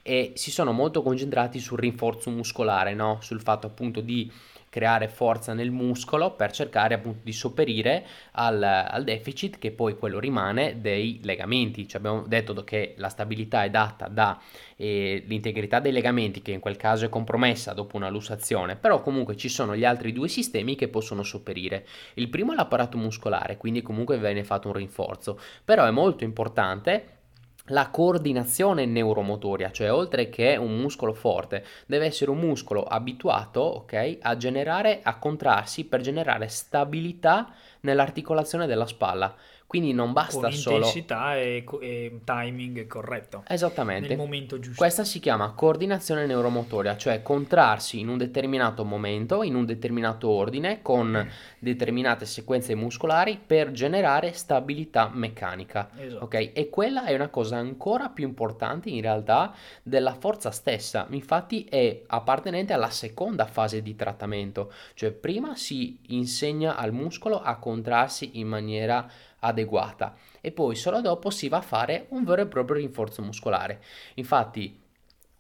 e si sono molto concentrati sul rinforzo muscolare, no? sul fatto appunto di creare forza nel muscolo per cercare appunto di sopperire al, al deficit che poi quello rimane dei legamenti. Cioè abbiamo detto che la stabilità è data dall'integrità eh, dei legamenti che in quel caso è compromessa dopo una lussazione, però comunque ci sono gli altri due sistemi che possono sopperire. Il primo è l'apparato muscolare, quindi comunque viene fatto un rinforzo, però è molto importante la coordinazione neuromotoria, cioè oltre che un muscolo forte, deve essere un muscolo abituato, ok, a generare, a contrarsi per generare stabilità nell'articolazione della spalla. Quindi non basta Con solo... intensità e, e, timing corretto. Esattamente. Nel momento giusto. Questa si chiama coordinazione neuromotoria, cioè contrarsi in un determinato momento, in un determinato ordine, con determinate sequenze muscolari per generare stabilità meccanica. Esatto. Ok? E quella è una cosa ancora più importante in realtà della forza stessa. Infatti è appartenente alla seconda fase di trattamento, cioè prima si insegna al muscolo a contrarsi in maniera adeguata e poi solo dopo si va a fare un vero e proprio rinforzo muscolare. Infatti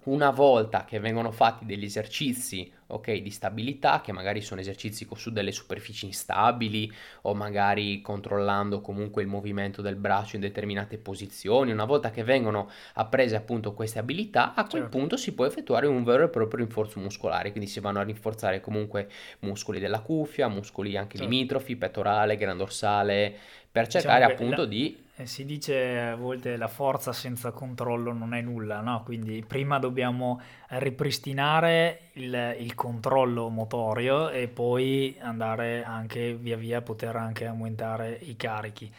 una volta che vengono fatti degli esercizi ok, di stabilità, che magari sono esercizi su delle superfici instabili o magari controllando comunque il movimento del braccio in determinate posizioni, una volta che vengono apprese appunto queste abilità, a quel certo. punto si può effettuare un vero e proprio rinforzo muscolare, quindi si vanno a rinforzare comunque muscoli della cuffia, muscoli anche certo. limitrofi, pettorale, gran dorsale, per cercare diciamo appunto la... di eh, si dice a volte la forza senza controllo non è nulla, no? Quindi prima dobbiamo ripristinare il, il, controllo motorio e poi andare anche via via a poter anche aumentare i carichi.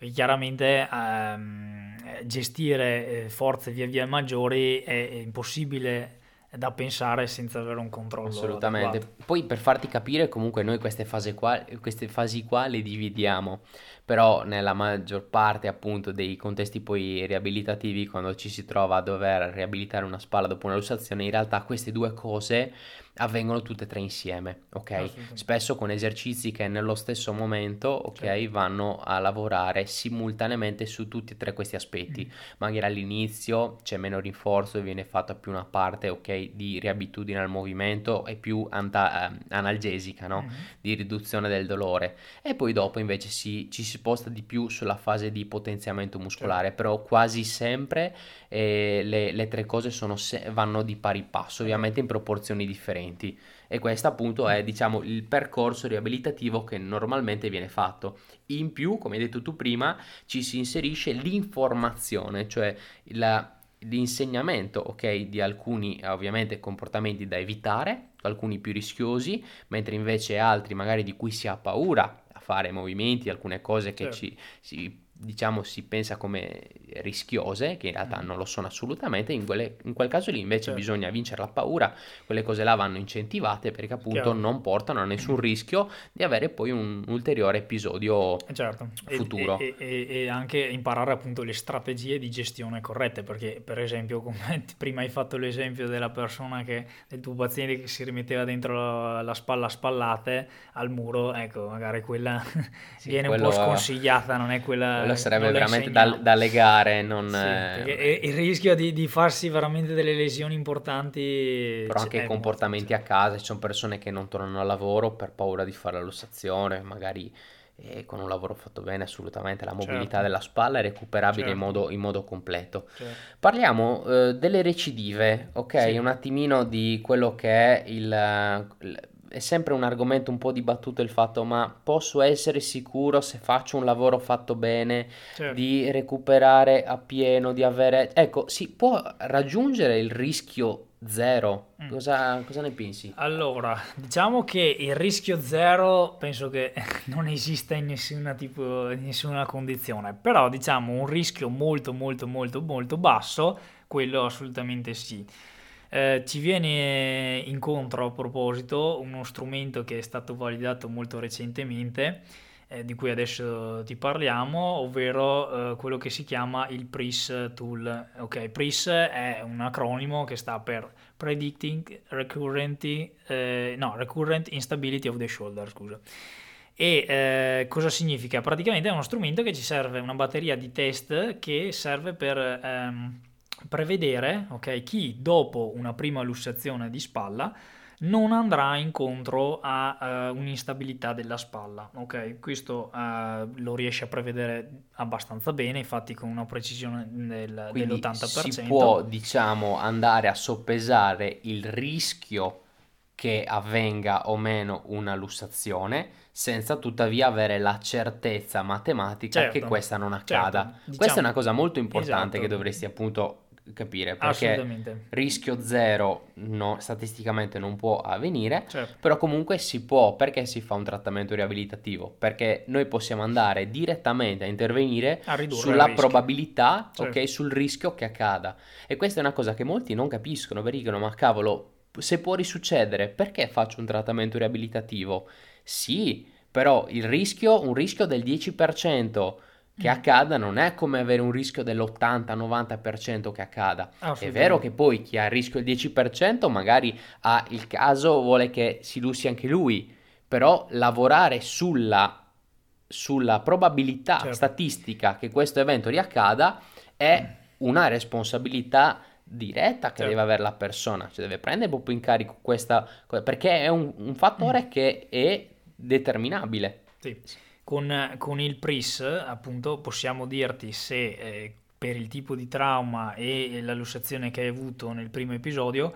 E chiaramente ehm, gestire eh, forze via via maggiori è, è impossibile da pensare senza avere un controllo. Assolutamente. Adeguato. Poi per farti capire, comunque noi queste fasi qua, queste fasi qua le dividiamo, però nella maggior parte appunto dei contesti poi riabilitativi, quando ci si trova a dover riabilitare una spalla dopo una lussazione, in realtà queste due cose avvengono tutte e tre insieme, ok? Spesso con esercizi che nello stesso momento, ok, certo. vanno a lavorare simultaneamente su tutti e tre questi aspetti. Mm. Magari all'inizio c'è meno rinforzo, viene fatta più una parte, ok, di riabitudine al movimento e più anta- eh, analgesica, no? Mm. Di riduzione del dolore. E poi dopo invece si, ci si sposta di più sulla fase di potenziamento muscolare, certo. però quasi sempre eh, le, le, tre cose se- vanno di pari passo, ovviamente in proporzioni differenti differenti e questo appunto è diciamo il percorso riabilitativo che normalmente viene fatto. In più, come hai detto tu prima, ci si inserisce l'informazione, cioè la, l'insegnamento ok, di alcuni ovviamente comportamenti da evitare, alcuni più rischiosi, mentre invece altri magari di cui si ha paura a fare movimenti, alcune cose che certo. ci, si diciamo si pensa come rischiose, che in realtà mm. non lo sono assolutamente, in, quelle, in quel caso lì invece certo. bisogna vincere la paura, quelle cose là vanno incentivate perché appunto Chiaro. non portano a nessun rischio di avere poi un ulteriore episodio eh, certo. futuro. E, e, e, anche imparare appunto le strategie di gestione corrette, perché per esempio come prima hai fatto l'esempio della persona che, del tuo paziente che si rimetteva dentro la, la spalla a spallate al muro, ecco magari quella sì, viene un po' sconsigliata, non è quella quello sarebbe veramente da, da, legare. Non, sì, eh... il rischio di, di, farsi veramente delle lesioni importanti. Però anche i comportamenti a casa, ci sono persone che non tornano al lavoro per paura di fare la lussazione, magari eh, con un lavoro fatto bene assolutamente la mobilità certo. della spalla è recuperabile certo. in, modo, in, modo, completo. Certo. Parliamo eh, delle recidive, ok? Sì. Un attimino di quello che è il, il è sempre un argomento un po' dibattuto il fatto, ma posso essere sicuro se faccio un lavoro fatto bene certo. di recuperare a pieno, di avere... Ecco, si può raggiungere il rischio zero. Mm. Cosa, cosa, ne pensi? Allora, diciamo che il rischio zero penso che non esista in nessuna, tipo, in nessuna condizione, però diciamo un rischio molto molto molto molto basso, quello assolutamente sì. Eh, ci viene incontro a proposito uno strumento che è stato validato molto recentemente, eh, di cui adesso ti parliamo, ovvero eh, quello che si chiama il PRIS tool. Ok, PRIS è un acronimo che sta per Predicting Recurrent, eh, no, Recurrent Instability of the Shoulder, scusa. E eh, cosa significa? Praticamente è uno strumento che ci serve, una batteria di test che serve per ehm, prevedere okay, chi dopo una prima lussazione di spalla non andrà incontro a uh, un'instabilità della spalla. Ok, questo uh, lo riesce a prevedere abbastanza bene, infatti con una precisione del, dell'80%. Si può, diciamo, andare a soppesare il rischio che avvenga o meno una lussazione senza tuttavia avere la certezza matematica certo, che questa non accada. Certo, diciamo, questa è una cosa molto importante esatto. che dovresti appunto capire perché rischio zero no, statisticamente non può avvenire certo. però comunque si può perché si fa un trattamento riabilitativo? Perché noi possiamo andare direttamente a intervenire a sulla probabilità certo. ok sul rischio che accada. E questa è una cosa che molti non capiscono perché dicono ma cavolo se può risuccedere perché faccio un trattamento riabilitativo? Sì però il rischio un rischio del 10% che mm. accada non è come avere un rischio dell'80-90% che accada. È vero che poi chi ha il rischio del 10% magari ha il caso, vuole che si lussi anche lui, però lavorare sulla, sulla probabilità certo. statistica che questo evento riaccada è mm. una responsabilità diretta che certo. deve avere la persona, cioè deve prendere proprio in carico questa cosa, perché è un, un fattore mm. che è determinabile. Sì. Con, con il PRIS, appunto, possiamo dirti se eh, per il tipo di trauma e la lussazione che hai avuto nel primo episodio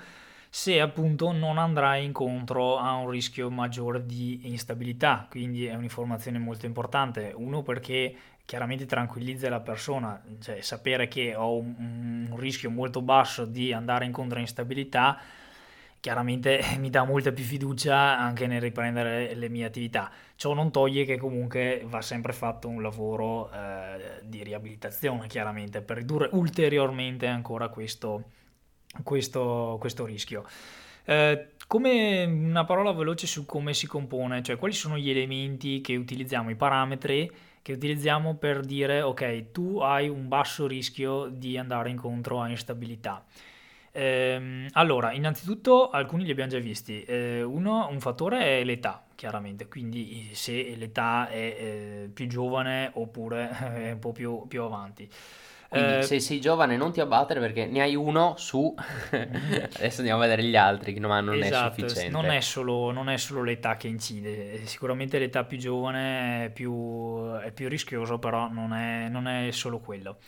se appunto non andrai incontro a un rischio maggiore di instabilità. Quindi è un'informazione molto importante. Uno perché chiaramente tranquillizza la persona, cioè sapere che ho un, un rischio molto basso di andare incontro a instabilità chiaramente mi dà molta più fiducia anche nel riprendere le mie attività. Ciò non toglie che comunque va sempre fatto un lavoro eh, di riabilitazione, chiaramente, per ridurre ulteriormente ancora questo, questo, questo rischio. Eh, come una parola veloce su come si compone, cioè quali sono gli elementi che utilizziamo, i parametri che utilizziamo per dire ok, tu hai un basso rischio di andare incontro a instabilità. Eh, allora, innanzitutto alcuni li abbiamo già visti. Eh, uno, un fattore è l'età, chiaramente, quindi se l'età è eh, più giovane oppure è un po' più, più avanti. Quindi eh, se sei giovane non ti abbattere perché ne hai uno su... Adesso andiamo a vedere gli altri, ma non esatto, è sufficiente. Non è, solo, non è solo l'età che incide, sicuramente l'età più giovane è più, è più rischioso, però non è, non è solo quello.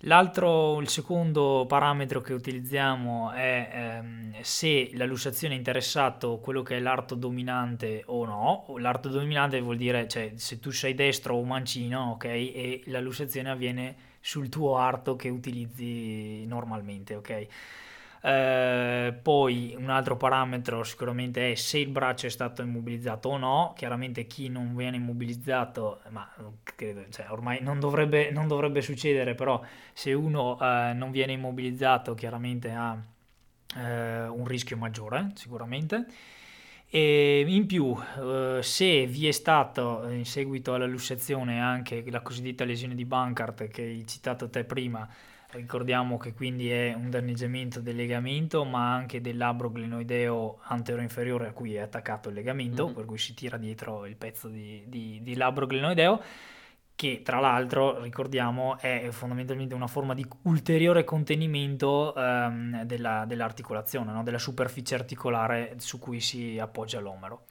L'altro, il secondo parametro che utilizziamo è ehm, se la lussazione ha interessato quello che è l'arto dominante o no. L'arto dominante vuol dire cioè, se tu sei destro o mancino, ok, e la lussazione avviene sul tuo arto che utilizzi normalmente, ok. Eh, poi un altro parametro sicuramente è se il braccio è stato immobilizzato o no. Chiaramente chi non viene immobilizzato, ma credo, cioè, ormai non dovrebbe, non dovrebbe, succedere, però se uno eh, non viene immobilizzato chiaramente ha eh, un rischio maggiore sicuramente. E in più, eh, se vi è stato in seguito alla lussazione anche la cosiddetta lesione di Bankart che hai citato te prima, Ricordiamo che quindi è un danneggiamento del legamento, ma anche del labbro glenoideo antero-inferiore a cui è attaccato il legamento, mm-hmm. per cui si tira dietro il pezzo di, di, di labbro glenoideo, che tra l'altro, ricordiamo, è fondamentalmente una forma di ulteriore contenimento ehm, della, dell'articolazione, no? della superficie articolare su cui si appoggia l'omero.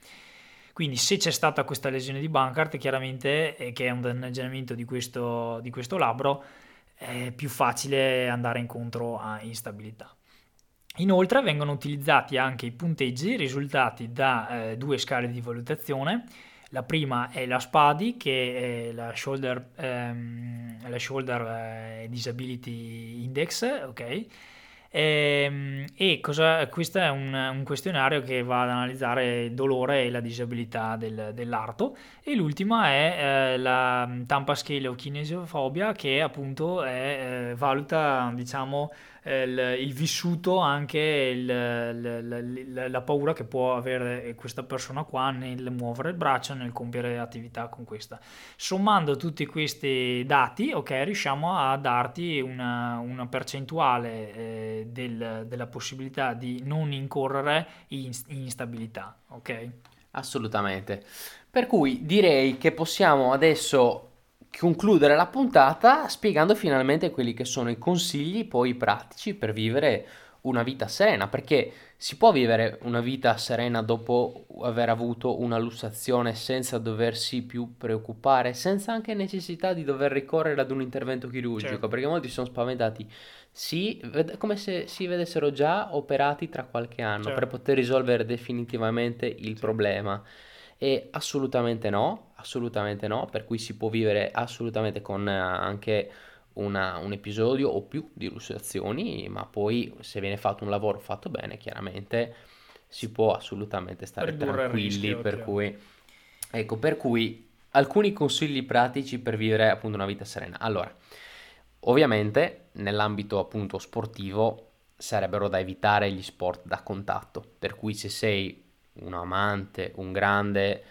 Quindi se c'è stata questa lesione di Bankart, chiaramente, eh, che è un danneggiamento di questo, di questo labbro, è più facile andare incontro a instabilità. Inoltre vengono utilizzati anche i punteggi risultati da eh, due scale di valutazione. La prima è la SPADI, che è la Shoulder, ehm, la shoulder eh, Disability Index, ok? E, ehm, e cosa, questo è un, un, questionario che va ad analizzare il dolore e la disabilità del, dell'arto. E l'ultima è eh, la Tampa Scale of Kinesiofobia che appunto è, eh, valuta diciamo il, il vissuto, anche il, la, la, paura che può avere questa persona qua nel muovere il braccio, nel compiere attività con questa. Sommando tutti questi dati, ok, riusciamo a darti una, una percentuale eh, del, della possibilità di non incorrere in, in instabilità, ok? Assolutamente. Per cui direi che possiamo adesso concludere la puntata spiegando finalmente quelli che sono i consigli poi pratici per vivere una vita serena, perché si può vivere una vita serena dopo aver avuto una lussazione senza doversi più preoccupare, senza anche necessità di dover ricorrere ad un intervento chirurgico, certo. perché molti sono spaventati. Sì, come se si vedessero già operati tra qualche anno certo. per poter risolvere definitivamente il certo. problema. E assolutamente no, assolutamente no, per cui si può vivere assolutamente con eh, anche una, un episodio o più di lussazioni, ma poi se viene fatto un lavoro fatto bene, chiaramente si può assolutamente stare Ridurre tranquilli, rischio, per chiaro. cui ecco, per cui alcuni consigli pratici per vivere appunto una vita serena. Allora, ovviamente nell'ambito appunto sportivo sarebbero da evitare gli sport da contatto, per cui se sei un amante, un grande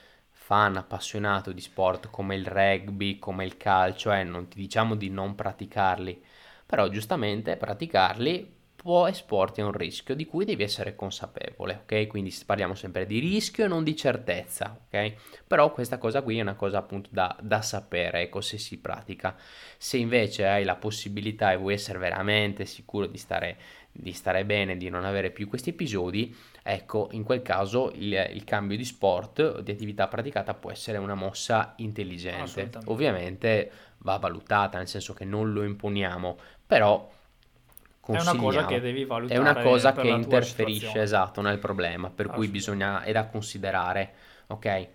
fan appassionato di sport come il rugby, come il calcio, eh, non ti diciamo di non praticarli, però giustamente praticarli può esporti a un rischio di cui devi essere consapevole, ok? Quindi parliamo sempre di rischio e non di certezza, ok? Però questa cosa qui è una cosa appunto da, da sapere, ecco, se si pratica. Se invece hai la possibilità e vuoi essere veramente sicuro di stare, di stare bene, di non avere più questi episodi, ecco, in quel caso il, il cambio di sport, di attività praticata può essere una mossa intelligente. Ovviamente va valutata, nel senso che non lo imponiamo, però. È una cosa che devi valutare. È una cosa che interferisce, esatto, nel problema, per cui bisogna, è da considerare, ok?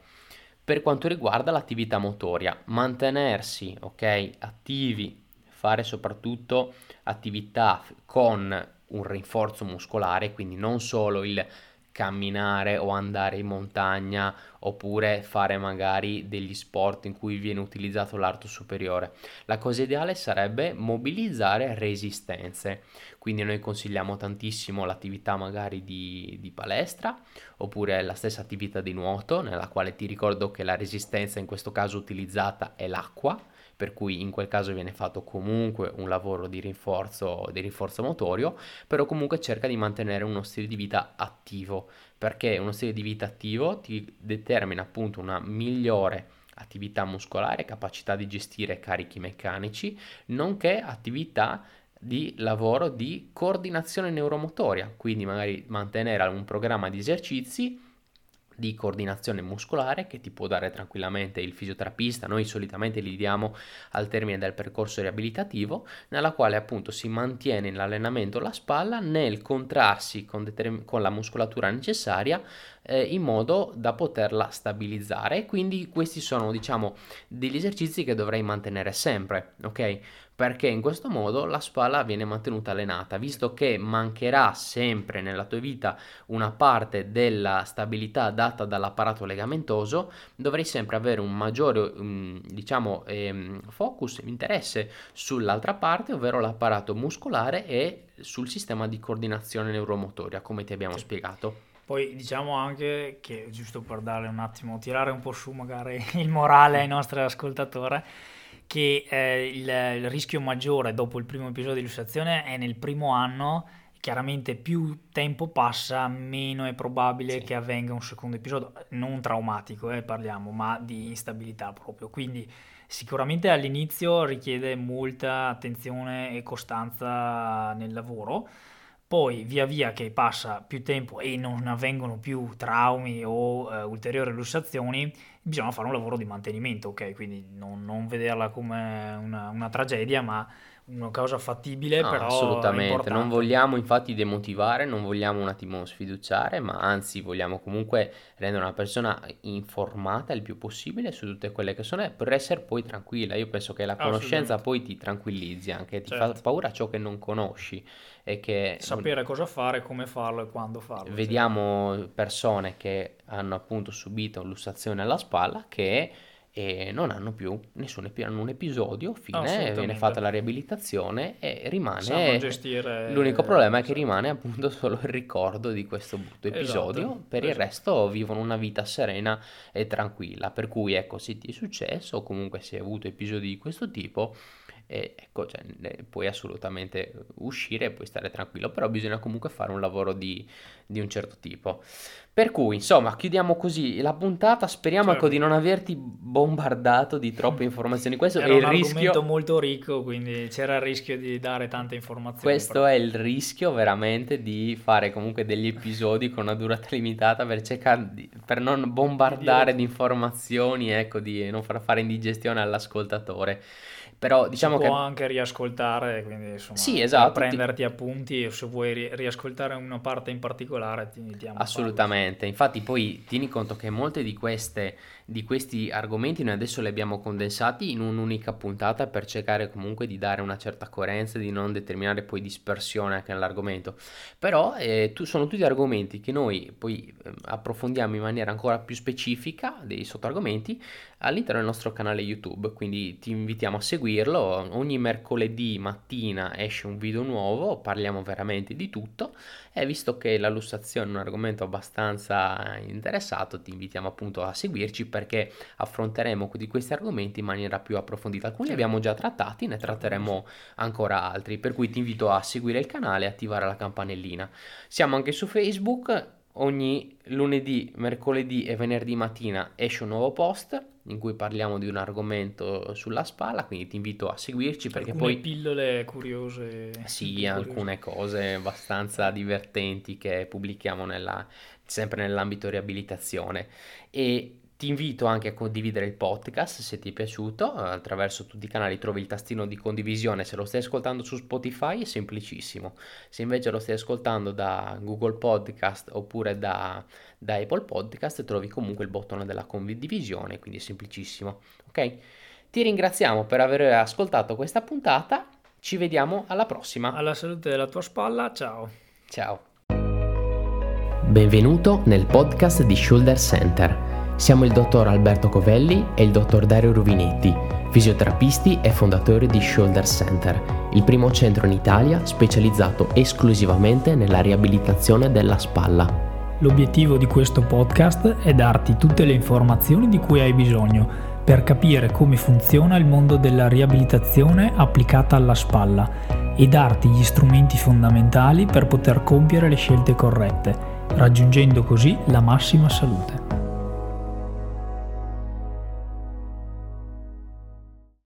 Per quanto riguarda l'attività motoria, mantenersi, ok, attivi, fare soprattutto attività con un rinforzo muscolare, quindi non solo il camminare o andare in montagna oppure fare magari degli sport in cui viene utilizzato l'arto superiore. La cosa ideale sarebbe mobilizzare resistenze, quindi noi consigliamo tantissimo l'attività magari di, di palestra oppure la stessa attività di nuoto nella quale ti ricordo che la resistenza in questo caso utilizzata è l'acqua per cui in quel caso viene fatto comunque un lavoro di rinforzo, di rinforzo motorio, però comunque cerca di mantenere uno stile di vita attivo, perché uno stile di vita attivo ti determina appunto una migliore attività muscolare, capacità di gestire carichi meccanici, nonché attività di lavoro di coordinazione neuromotoria, quindi magari mantenere un programma di esercizi di coordinazione muscolare che ti può dare tranquillamente il fisioterapista. Noi solitamente li diamo al termine del percorso riabilitativo, nella quale appunto si mantiene in allenamento la spalla nel contrarsi con, determin- con la muscolatura necessaria eh, in modo da poterla stabilizzare. Quindi questi sono diciamo degli esercizi che dovrei mantenere sempre, ok? perché in questo modo la spalla viene mantenuta allenata, visto che mancherà sempre nella tua vita una parte della stabilità data dall'apparato legamentoso, dovrai sempre avere un maggiore, um, diciamo, ehm, focus, interesse sull'altra parte, ovvero l'apparato muscolare e sul sistema di coordinazione neuromotoria, come ti abbiamo spiegato. Poi diciamo anche che, giusto per dare un attimo, tirare un po' su magari il morale ai nostri ascoltatori, che eh, il, il, rischio maggiore dopo il primo episodio di illustrazione è nel primo anno. Chiaramente più tempo passa, meno è probabile sì. che avvenga un secondo episodio, non traumatico, eh, parliamo, ma di instabilità proprio. Quindi sicuramente all'inizio richiede molta attenzione e costanza nel lavoro. Poi via via che passa più tempo e non avvengono più traumi o uh, ulteriori lussazioni, bisogna fare un lavoro di mantenimento, ok? Quindi non, non vederla come una, una, tragedia, ma una cosa fattibile, no, però assolutamente. Non vogliamo infatti demotivare, non vogliamo un attimo sfiduciare, ma anzi vogliamo comunque rendere una persona informata il più possibile su tutte quelle che sono per essere poi tranquilla. Io penso che la conoscenza poi ti tranquillizzi anche, ti certo. fa paura ciò che non conosci e che sapere cosa fare, come farlo e quando farlo. Vediamo cioè. persone che hanno appunto subito lussazione alla spalla che e non hanno più nessun epi- hanno un episodio, fine, viene fatta la riabilitazione e rimane... Gestire... L'unico problema è che rimane appunto solo il ricordo di questo brutto episodio, esatto. per il resto vivono una vita serena e tranquilla, per cui ecco se ti è successo o comunque se hai avuto episodi di questo tipo e ecco, cioè, puoi assolutamente uscire e puoi stare tranquillo, però bisogna comunque fare un lavoro di, di un certo tipo. Per cui, insomma, chiudiamo così la puntata. Speriamo certo. ecco, di non averti bombardato di troppe informazioni. Questo Era è il un rischio. argomento molto ricco, quindi c'era il rischio di dare tante informazioni. Questo è il rischio veramente di fare comunque degli episodi con una durata limitata per cercare di, per non bombardare di informazioni, ecco, di non far fare indigestione all'ascoltatore. Però diciamo si che... può anche riascoltare, quindi insomma, sì, esatto, prenderti ti... appunti o se vuoi ri- riascoltare una parte in particolare ti invitiamo. Assolutamente, infatti poi tieni conto che molte di queste di questi argomenti noi adesso li abbiamo condensati in un'unica puntata per cercare comunque di dare una certa coerenza e di non determinare poi dispersione anche nell'argomento. Però eh, tu, sono tutti argomenti che noi poi eh, approfondiamo in maniera ancora più specifica dei sottoargomenti all'interno del nostro canale YouTube, quindi ti invitiamo a seguirlo. Ogni mercoledì mattina esce un video nuovo, parliamo veramente di tutto e visto che la lussazione è un argomento abbastanza interessato, ti invitiamo appunto a seguirci perché affronteremo di questi argomenti in maniera più approfondita. Alcuni li abbiamo già trattati, ne tratteremo ancora altri, per cui ti invito a seguire il canale e attivare la campanellina. Siamo anche su Facebook, ogni lunedì, mercoledì e venerdì mattina esce un nuovo post in cui parliamo di un argomento sulla spalla, quindi ti invito a seguirci perché alcune poi... pillole curiose. Sì, alcune cose abbastanza divertenti che pubblichiamo nella, sempre nell'ambito riabilitazione. E Ti invito anche a condividere il podcast se ti è piaciuto, attraverso tutti i canali trovi il tastino di condivisione, se lo stai ascoltando su Spotify è semplicissimo, se invece lo stai ascoltando da Google Podcast oppure da, da Apple Podcast trovi comunque il bottone della condivisione, quindi è semplicissimo, ok? Ti ringraziamo per aver ascoltato questa puntata, ci vediamo alla prossima. Alla salute della tua spalla, ciao. Ciao. Benvenuto nel podcast di Shoulder Center siamo il dottor Alberto Covelli e il dottor Dario Ruvinetti, fisioterapisti e fondatori di Shoulder Center, il primo centro in Italia specializzato esclusivamente nella riabilitazione della spalla. L'obiettivo di questo podcast è darti tutte le informazioni di cui hai bisogno per capire come funziona il mondo della riabilitazione applicata alla spalla e darti gli strumenti fondamentali per poter compiere le scelte corrette, raggiungendo così la massima salute.